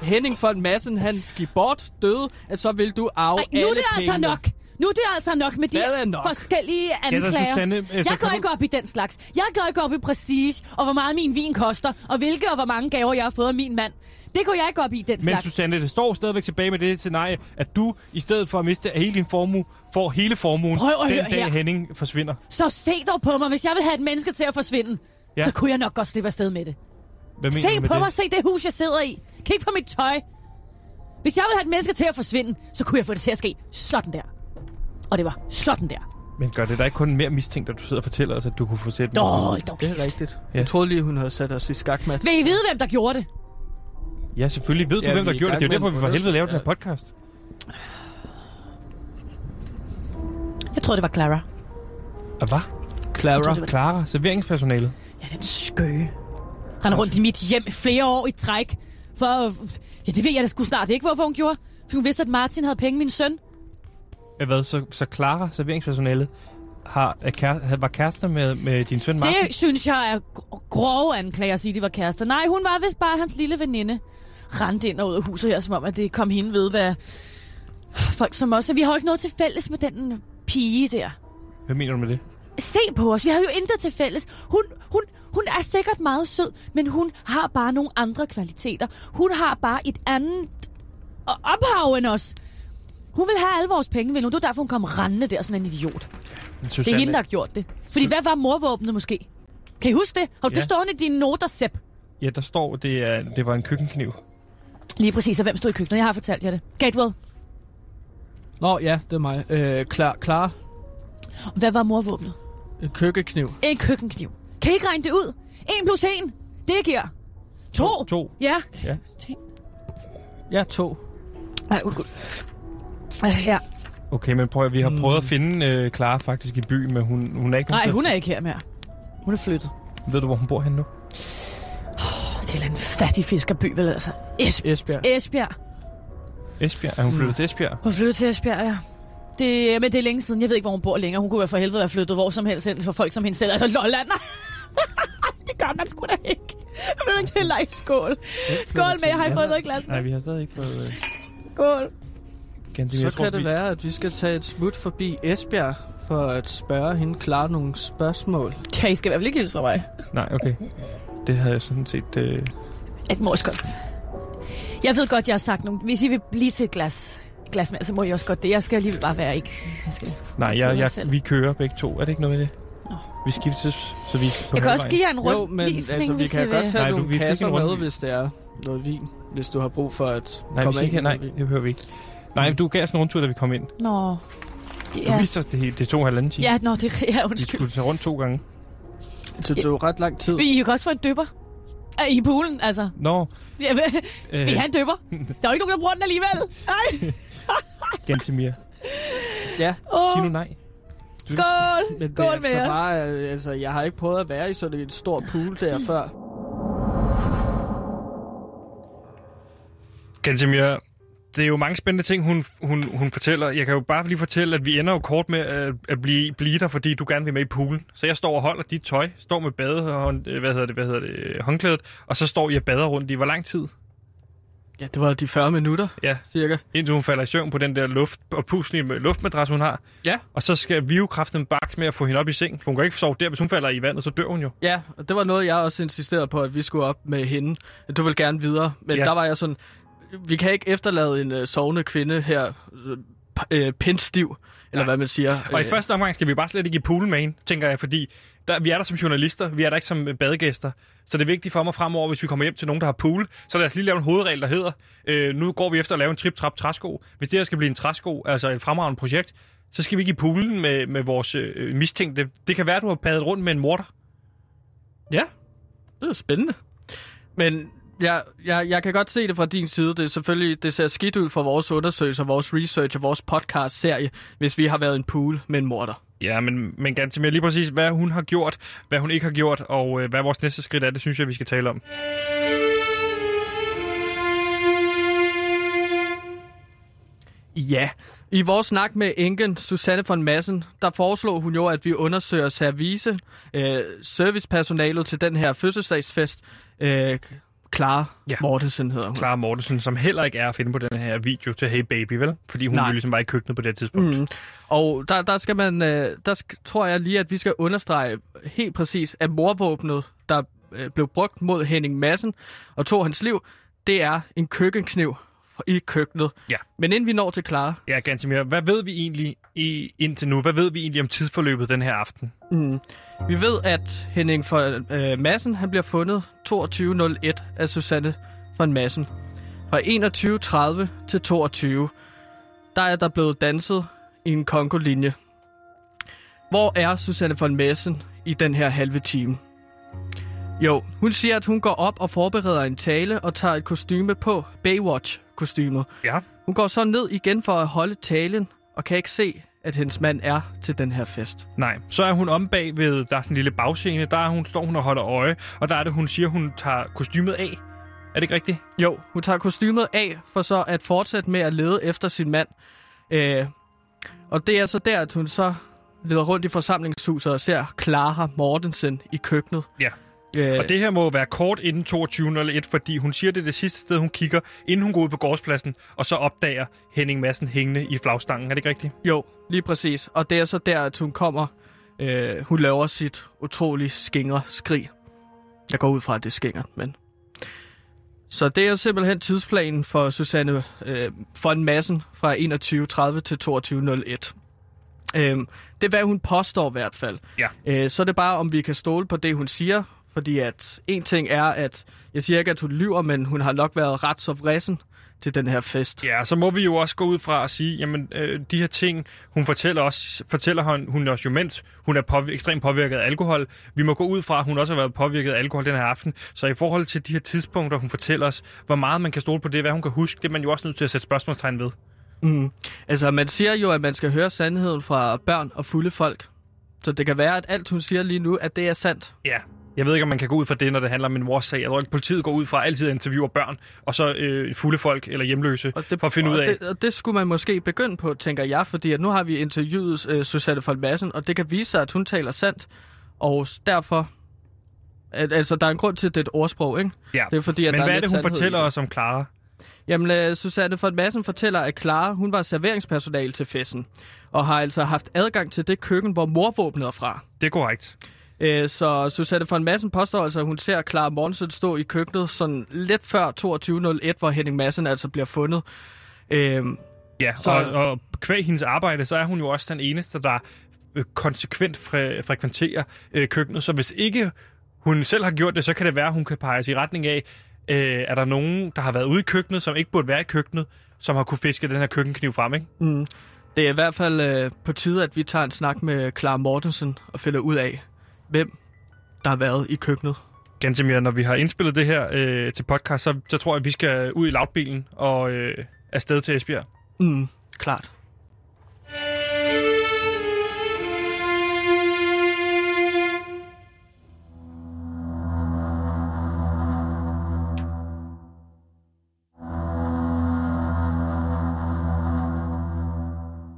[SPEAKER 3] Henning von Madsen, han gik bort, døde, at så vil du arve
[SPEAKER 5] Ej, nu
[SPEAKER 3] alle
[SPEAKER 5] er det altså
[SPEAKER 3] pengene.
[SPEAKER 5] nok. Nu er det altså nok med de
[SPEAKER 3] nok?
[SPEAKER 5] forskellige
[SPEAKER 2] Ja,
[SPEAKER 5] anklager.
[SPEAKER 2] Susanne, øh, så
[SPEAKER 5] jeg
[SPEAKER 2] kan
[SPEAKER 5] går
[SPEAKER 2] du-
[SPEAKER 5] ikke op i den slags. Jeg går ikke op i prestige, og hvor meget min vin koster, og hvilke og hvor mange gaver jeg har fået af min mand. Det går jeg ikke op i, den
[SPEAKER 2] Men
[SPEAKER 5] slags.
[SPEAKER 2] Susanne, det står stadigvæk tilbage med det scenarie, at du, i stedet for at miste hele din formue, får hele formuen
[SPEAKER 5] Prøv at
[SPEAKER 2] den
[SPEAKER 5] høre
[SPEAKER 2] dag
[SPEAKER 5] her.
[SPEAKER 2] Henning forsvinder.
[SPEAKER 5] Så se dog på mig, hvis jeg vil have et menneske til at forsvinde,
[SPEAKER 2] Ja.
[SPEAKER 5] så kunne jeg nok godt slippe afsted med det.
[SPEAKER 2] Hvad mener
[SPEAKER 5] Se
[SPEAKER 2] du med
[SPEAKER 5] på
[SPEAKER 2] det?
[SPEAKER 5] mig, se det hus, jeg sidder i. Kig på mit tøj. Hvis jeg vil have et menneske til at forsvinde, så kunne jeg få det til at ske sådan der. Og det var sådan der.
[SPEAKER 2] Men gør det da ikke kun mere mistænkt, at du sidder og fortæller os, at du kunne få sæt
[SPEAKER 5] hold dog
[SPEAKER 3] Det
[SPEAKER 5] kæft.
[SPEAKER 3] er rigtigt.
[SPEAKER 2] Ja.
[SPEAKER 3] Jeg troede lige, hun havde sat os i skakmat.
[SPEAKER 5] Vil I vide, hvem der gjorde det?
[SPEAKER 2] Ja, selvfølgelig ved du,
[SPEAKER 3] Ja,
[SPEAKER 2] hvem der
[SPEAKER 3] er
[SPEAKER 2] gjort det. Det er derfor, vi for helvede laver den her podcast.
[SPEAKER 5] Jeg tror, det var Clara.
[SPEAKER 2] Og hvad?
[SPEAKER 3] Clara.
[SPEAKER 2] Clara, serveringspersonalet.
[SPEAKER 5] Ja, den skøge. Render rundt i mit hjem flere år i træk. For, ja, det ved jeg da sgu snart ikke, hvorfor hun gjorde. For hun vidste, at Martin havde penge, min søn.
[SPEAKER 2] Ja, Hvad, så, så Clara, serveringspersonalet, har, er kær, havde- var kærester med, med din søn Martin?
[SPEAKER 5] Det synes jeg er gr- grove anklager at sige, at de var kærester. Nej, hun var vist bare hans lille veninde. Rendte ind og ud af huset her, som om, at det kom hende ved, hvad folk som os. Vi har jo ikke noget til fælles med den pige der.
[SPEAKER 2] Hvad mener du med det?
[SPEAKER 5] Se på os, vi har jo intet til fælles. Hun, hun, hun er sikkert meget sød, men hun har bare nogle andre kvaliteter. Hun har bare et andet ophav end os. Hun vil have alle vores penge, vil hun. Det var derfor, hun kom rendende der som en idiot. Det er hende, der har gjort det. Fordi hvad var morvåbnet måske? Kan I huske det? Har du
[SPEAKER 2] Ja.
[SPEAKER 5] ja. stående i dine noter, Sepp?
[SPEAKER 2] Ja, der står, det, er, det var en køkkenkniv.
[SPEAKER 5] Lige præcis, og hvem stod i køkkenet? Jeg har fortalt jer det. Gatewell.
[SPEAKER 3] Nå, ja, det er mig. Øh, klar, klar.
[SPEAKER 5] Hvad var morvåbnet?
[SPEAKER 3] En køkkekniv.
[SPEAKER 5] En køkkenkniv. Kan I ikke regne det ud? 1 plus 1, det giver... To.
[SPEAKER 2] To.
[SPEAKER 5] Ja.
[SPEAKER 2] Ja.
[SPEAKER 3] Ja, to.
[SPEAKER 5] Ej. Øh, Ja.
[SPEAKER 2] Okay, men prøv at, vi har prøvet at finde øh, Clara faktisk i byen, men hun, hun er ikke...
[SPEAKER 5] Nej, hun er ikke her mere. Hun er flyttet.
[SPEAKER 2] Ved du, hvor hun bor henne nu?
[SPEAKER 5] Det er en fattig fiskerby, vel altså. Es-
[SPEAKER 3] Esbjerg.
[SPEAKER 5] Esbjerg.
[SPEAKER 2] Esbjerg. Er hun flyttet til Esbjerg?
[SPEAKER 5] Hun flyttede til Esbjerg, ja. Det, men det er længe siden. Jeg ved ikke, hvor hun bor længere. Hun kunne være for helvede være flyttet hvor som helst ind for folk som hende selv. Altså Lolland. [LAUGHS] det gør man sgu da ikke. Jeg vil ikke til at skål. Skål med, jeg har I fået noget i glas
[SPEAKER 2] Nej, vi har stadig ikke fået... Øh,
[SPEAKER 5] Skål.
[SPEAKER 2] ganske,
[SPEAKER 3] Så
[SPEAKER 2] jeg tror,
[SPEAKER 3] kan det
[SPEAKER 2] vi...
[SPEAKER 3] være, at vi skal tage et smut forbi Esbjerg for at spørge hende klart nogle spørgsmål.
[SPEAKER 5] Ja, I skal i hvert fald ikke hilse fra mig.
[SPEAKER 2] Nej, okay. Det havde jeg sådan set... Øh...
[SPEAKER 5] Et morskål. Jeg ved godt, jeg har sagt nogle... Hvis I vil blive til et glas, glas mere, så må I også godt det. Jeg skal alligevel bare være ikke... Jeg, skal...
[SPEAKER 2] Nej,
[SPEAKER 5] Jeg
[SPEAKER 2] jeg, jeg,
[SPEAKER 5] selv.
[SPEAKER 2] vi kører begge to. Er det ikke noget med det?
[SPEAKER 5] Nå.
[SPEAKER 2] Vi skiftes, så vi på
[SPEAKER 5] jeg kan også give jer en
[SPEAKER 3] Jo, men
[SPEAKER 5] rundvisning,
[SPEAKER 3] altså, vi
[SPEAKER 5] hvis
[SPEAKER 3] kan godt tage
[SPEAKER 2] Nej, du-
[SPEAKER 3] nogle
[SPEAKER 2] vi fik
[SPEAKER 3] kasser
[SPEAKER 2] en
[SPEAKER 3] med,
[SPEAKER 2] rundvis-
[SPEAKER 3] hvis det er noget vin. Hvis du har brug for at
[SPEAKER 2] Nej, vi
[SPEAKER 3] komme
[SPEAKER 2] ikke,
[SPEAKER 3] ind
[SPEAKER 2] nej,
[SPEAKER 3] med
[SPEAKER 2] det behøver vi ikke. Nej, du gav os en rundtur, da vi kom ind.
[SPEAKER 5] Nå.
[SPEAKER 2] Du
[SPEAKER 5] Ja.
[SPEAKER 2] viste os det hele. Det tog en halvanden time.
[SPEAKER 5] Ja, nå, det er ja,
[SPEAKER 2] Vi
[SPEAKER 5] undskyld.
[SPEAKER 2] skulle tage rundt to gange.
[SPEAKER 3] Det tog ret lang tid.
[SPEAKER 5] Vi kan også få en dypper. I poolen, altså.
[SPEAKER 2] Nå,
[SPEAKER 5] Ja, vil
[SPEAKER 2] øh,
[SPEAKER 5] have en dypper? Der er jo ikke nogen, der bruger den alligevel. Nej. [LAUGHS]
[SPEAKER 2] Gentemir.
[SPEAKER 3] Ja,
[SPEAKER 2] Sig nu nej. Du-
[SPEAKER 5] Skål.
[SPEAKER 3] men det
[SPEAKER 5] Skål med
[SPEAKER 3] altså bare... øh, Altså, jeg har ikke prøvet at være i sådan en stor pool der før.
[SPEAKER 2] Gentemir, det er jo mange spændende ting, hun, hun, hun fortæller. Jeg kan jo bare lige fortælle, at vi ender jo kort med at, at blive, blive der, fordi du gerne vil med i poolen. Så jeg står og holder dit tøj, står med bade, og, hvad hedder det, hvad hedder det, håndklædet, og så står jeg og bader rundt i hvor lang tid?
[SPEAKER 3] Ja, det var de 40 minutter,
[SPEAKER 2] Ja,
[SPEAKER 3] cirka.
[SPEAKER 2] indtil hun falder i søvn på den der luft, og puslige luftmadras, hun har.
[SPEAKER 3] Ja.
[SPEAKER 2] Og så skal vi jo kraften baks med at få hende op i seng. Hun kan ikke sove der, hvis hun falder i vandet, så dør hun jo.
[SPEAKER 3] Ja, og det var noget, jeg også insisterede på, at vi skulle op med hende. Du vil gerne videre, men
[SPEAKER 2] ja.
[SPEAKER 3] der var jeg sådan... Vi kan ikke efterlade en uh, sovende kvinde her p- uh, pindstiv, eller
[SPEAKER 2] Nej.
[SPEAKER 3] hvad man siger.
[SPEAKER 2] Og i
[SPEAKER 3] Øh,
[SPEAKER 2] første omgang skal vi bare slet ikke i poolen med hende, tænker jeg, fordi der, vi er der som journalister, vi er der ikke som øh, badegæster. Så det er vigtigt for mig fremover, hvis vi kommer hjem til nogen, der har pool, så lad os lige lave en hovedregel, der hedder, øh, nu går vi efter at lave en trip-trap træsko. Hvis det her skal blive en træsko, altså et fremragende projekt, så skal vi ikke i poolen med, med vores øh, mistænkte. Det kan være, du har padet rundt med en morter.
[SPEAKER 3] Ja, det er spændende. Men jeg, jeg, jeg kan godt se det fra din side. Det er selvfølgelig, det ser skidt ud for vores undersøgelser, vores research og vores podcast-serie, hvis vi har været en pool med en morter.
[SPEAKER 2] Ja, men, men ganske mere lige præcis, hvad hun har gjort, hvad hun ikke har gjort, og øh, hvad vores næste skridt er, det synes jeg, vi skal tale om.
[SPEAKER 3] Ja. I vores snak med enken Susanne von Massen, der foreslog hun jo, at vi undersøger service, øh, servicepersonalet til den her fødselsdagsfest. Øh, Clara
[SPEAKER 2] Ja.
[SPEAKER 3] Mortensen hedder hun.
[SPEAKER 2] Clara Mortensen, som heller ikke er at finde på den her video til Hey Baby, vel? Fordi hun
[SPEAKER 3] Nej.
[SPEAKER 2] jo ligesom var i køkkenet på det tidspunkt.
[SPEAKER 3] Mm. Og der, der skal man, øh, der sk- tror jeg lige, at vi skal understrege helt præcis, at morvåbnet, der øh, blev brugt mod Henning Madsen og tog hans liv, det er en køkkenkniv i køkkenet.
[SPEAKER 2] Ja.
[SPEAKER 3] Men inden vi når til Clara,
[SPEAKER 2] Ja, ganske mere. Hvad ved vi egentlig i, indtil nu? Hvad ved vi egentlig om tidsforløbet den her aften?
[SPEAKER 3] Mm. Vi ved, at Henning for, øh, Madsen han bliver fundet 22.01 af Susanne von Madsen. Fra 21.30 til 22, der er der blevet danset i en kongolinje. Hvor er Susanne von Madsen i den her halve time? Jo, hun siger, at hun går op og forbereder en tale og tager et kostyme på, Baywatch-kostymet.
[SPEAKER 2] Ja.
[SPEAKER 3] Hun går så ned igen for at holde talen, og kan ikke se, at hendes mand er til den her fest.
[SPEAKER 2] Nej, så er hun om bag ved, der er sådan en lille bagscene, der er hun, står hun og holder øje, og der er det, hun siger, hun tager kostymet af. Er det ikke rigtigt?
[SPEAKER 3] Jo, hun tager kostymet af for så at fortsætte med at lede efter sin mand. Øh, og det er så der, at hun så leder rundt i forsamlingshuset og ser Clara Mortensen i køkkenet.
[SPEAKER 2] Ja.
[SPEAKER 3] Øh,
[SPEAKER 2] Og det her må være kort inden 22.01, fordi hun siger, det er det sidste sted, hun kigger, inden hun går ud på gårdspladsen, og så opdager Henning Madsen hængende i flagstangen. Er det ikke rigtigt?
[SPEAKER 3] Jo, lige præcis. Og det er så der, at hun kommer. Øh, hun laver sit utrolig skingre skrig. Jeg går ud fra, at det er skingert, men... Så det er simpelthen tidsplanen for Susanne øh, von Madsen fra 21.30 til 22.01. Øh, det er, hvad hun påstår i hvert fald.
[SPEAKER 2] Ja.
[SPEAKER 3] Øh, så er det bare, om vi kan stole på det, hun siger. Fordi at en ting er, at jeg siger ikke, at hun lyver, men hun har nok været ret så vrissen til den her fest.
[SPEAKER 2] Ja, så må vi jo også gå ud fra at sige, jamen øh, de her ting, hun fortæller os, fortæller hun, hun også jo mens hun er påvirket, ekstremt påvirket af alkohol. Vi må gå ud fra, at hun også har været påvirket af alkohol den her aften. Så i forhold til de her tidspunkter, hun fortæller os, hvor meget man kan stole på det, hvad hun kan huske, det er man jo også nødt til at sætte spørgsmålstegn ved.
[SPEAKER 3] Mm. Altså, man siger jo, at man skal høre sandheden fra børn og fulde folk. Så det kan være, at alt, hun siger lige nu, at det er sandt.
[SPEAKER 2] Ja, jeg ved ikke, om man kan gå ud fra det, når det handler om en mors sag. Jeg tror ikke, politiet går ud fra altid at interviewe børn, og så øh, fulde folk eller hjemløse,
[SPEAKER 3] Og det,
[SPEAKER 2] for at finde ud af...
[SPEAKER 3] Det, og det skulle man måske begynde på, tænker jeg, fordi at nu har vi interviewet øh, Susanne von Madsen, og det kan vise sig, at hun taler sandt. Og derfor... At, altså, der er en grund til, at det er et ordsprog, ikke?
[SPEAKER 2] Ja.
[SPEAKER 3] Det er fordi, at
[SPEAKER 2] Men
[SPEAKER 3] der
[SPEAKER 2] hvad er det, hun fortæller os om Clara?
[SPEAKER 3] Jamen, øh, Susanne von Madsen fortæller, at Clara, hun var serveringspersonale til festen, og har altså haft adgang til det køkken, hvor morvåbnet er fra.
[SPEAKER 2] Det er korrekt.
[SPEAKER 3] Øh, så Susanne von Madsen påstår altså, at hun ser Clara Mortensen stå i køkkenet sådan lidt før 22.01, hvor Henning Madsen altså bliver fundet. Øh,
[SPEAKER 2] Ja,
[SPEAKER 3] Så-
[SPEAKER 2] og, og kvæg hendes arbejde, så er hun jo også den eneste, der øh, konsekvent fre- frekventerer øh, køkkenet. Så hvis ikke hun selv har gjort det, så kan det være, at hun kan peges i retning af, øh, er der nogen, der har været ude i køkkenet, som ikke burde være i køkkenet, som har kunne fiske den her køkkenkniv frem, ikke?
[SPEAKER 3] mm, det er i hvert fald øh, på tide, at vi tager en snak med Clara Mortensen og finder ud af, hvem der har været i køkkenet.
[SPEAKER 2] Gantemir, når vi har indspillet det her øh, til podcast, så, så tror jeg, at vi skal ud i lavbilen og øh, afsted til Esbjerg.
[SPEAKER 3] Mm, klart.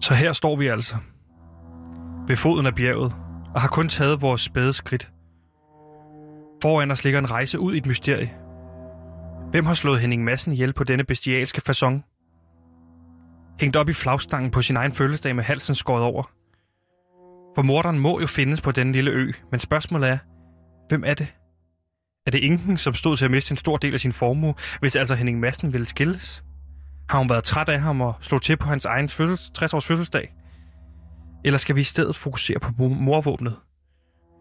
[SPEAKER 2] Så her står vi altså ved foden af bjerget og har kun taget vores spæde skridt. Foran os ligger en rejse ud i et mysterie. Hvem har slået Henning Madsen ihjel på denne bestialske façon? Hængt op i flagstangen på sin egen fødselsdag med halsen skåret over. For morderen må jo findes på denne lille ø, men spørgsmålet er, hvem er det? Er det Inken, som stod til at miste en stor del af sin formue, hvis altså Henning Madsen ville skilles? Har hun været træt af ham og slå til på hans egen fødsels- 60-års fødselsdag? Eller skal vi i stedet fokusere på morvåbnet?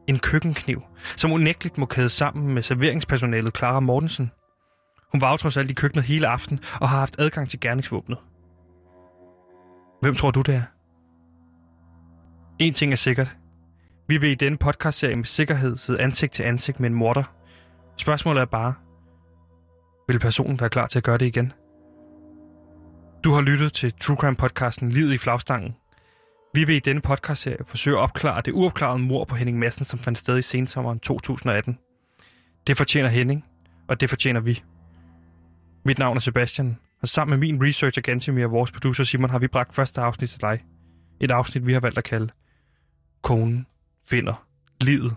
[SPEAKER 2] En køkkenkniv, som unægteligt må kæde sammen med serveringspersonalet Clara Mortensen. Hun var jo trods alt i køkkenet hele aften og har haft adgang til gerningsvåbnet. Hvem tror du det er? En ting er sikkert. Vi vil i denne podcastserie med sikkerhed sidde ansigt til ansigt med en morder. Spørgsmålet er bare, vil personen være klar til at gøre det igen? Du har lyttet til True Crime podcasten Livet i flagstangen. Vi vil i denne podcastserie forsøge at opklare det uopklarede mord på Henning Madsen, som fandt sted i sensommeren 2018. Det fortjener Henning, og det fortjener vi. Mit navn er Sebastian, og sammen med min researcher Gantemir og vores producer Simon har vi bragt første afsnit til dig. Et afsnit, vi har valgt at kalde Konen finder livet.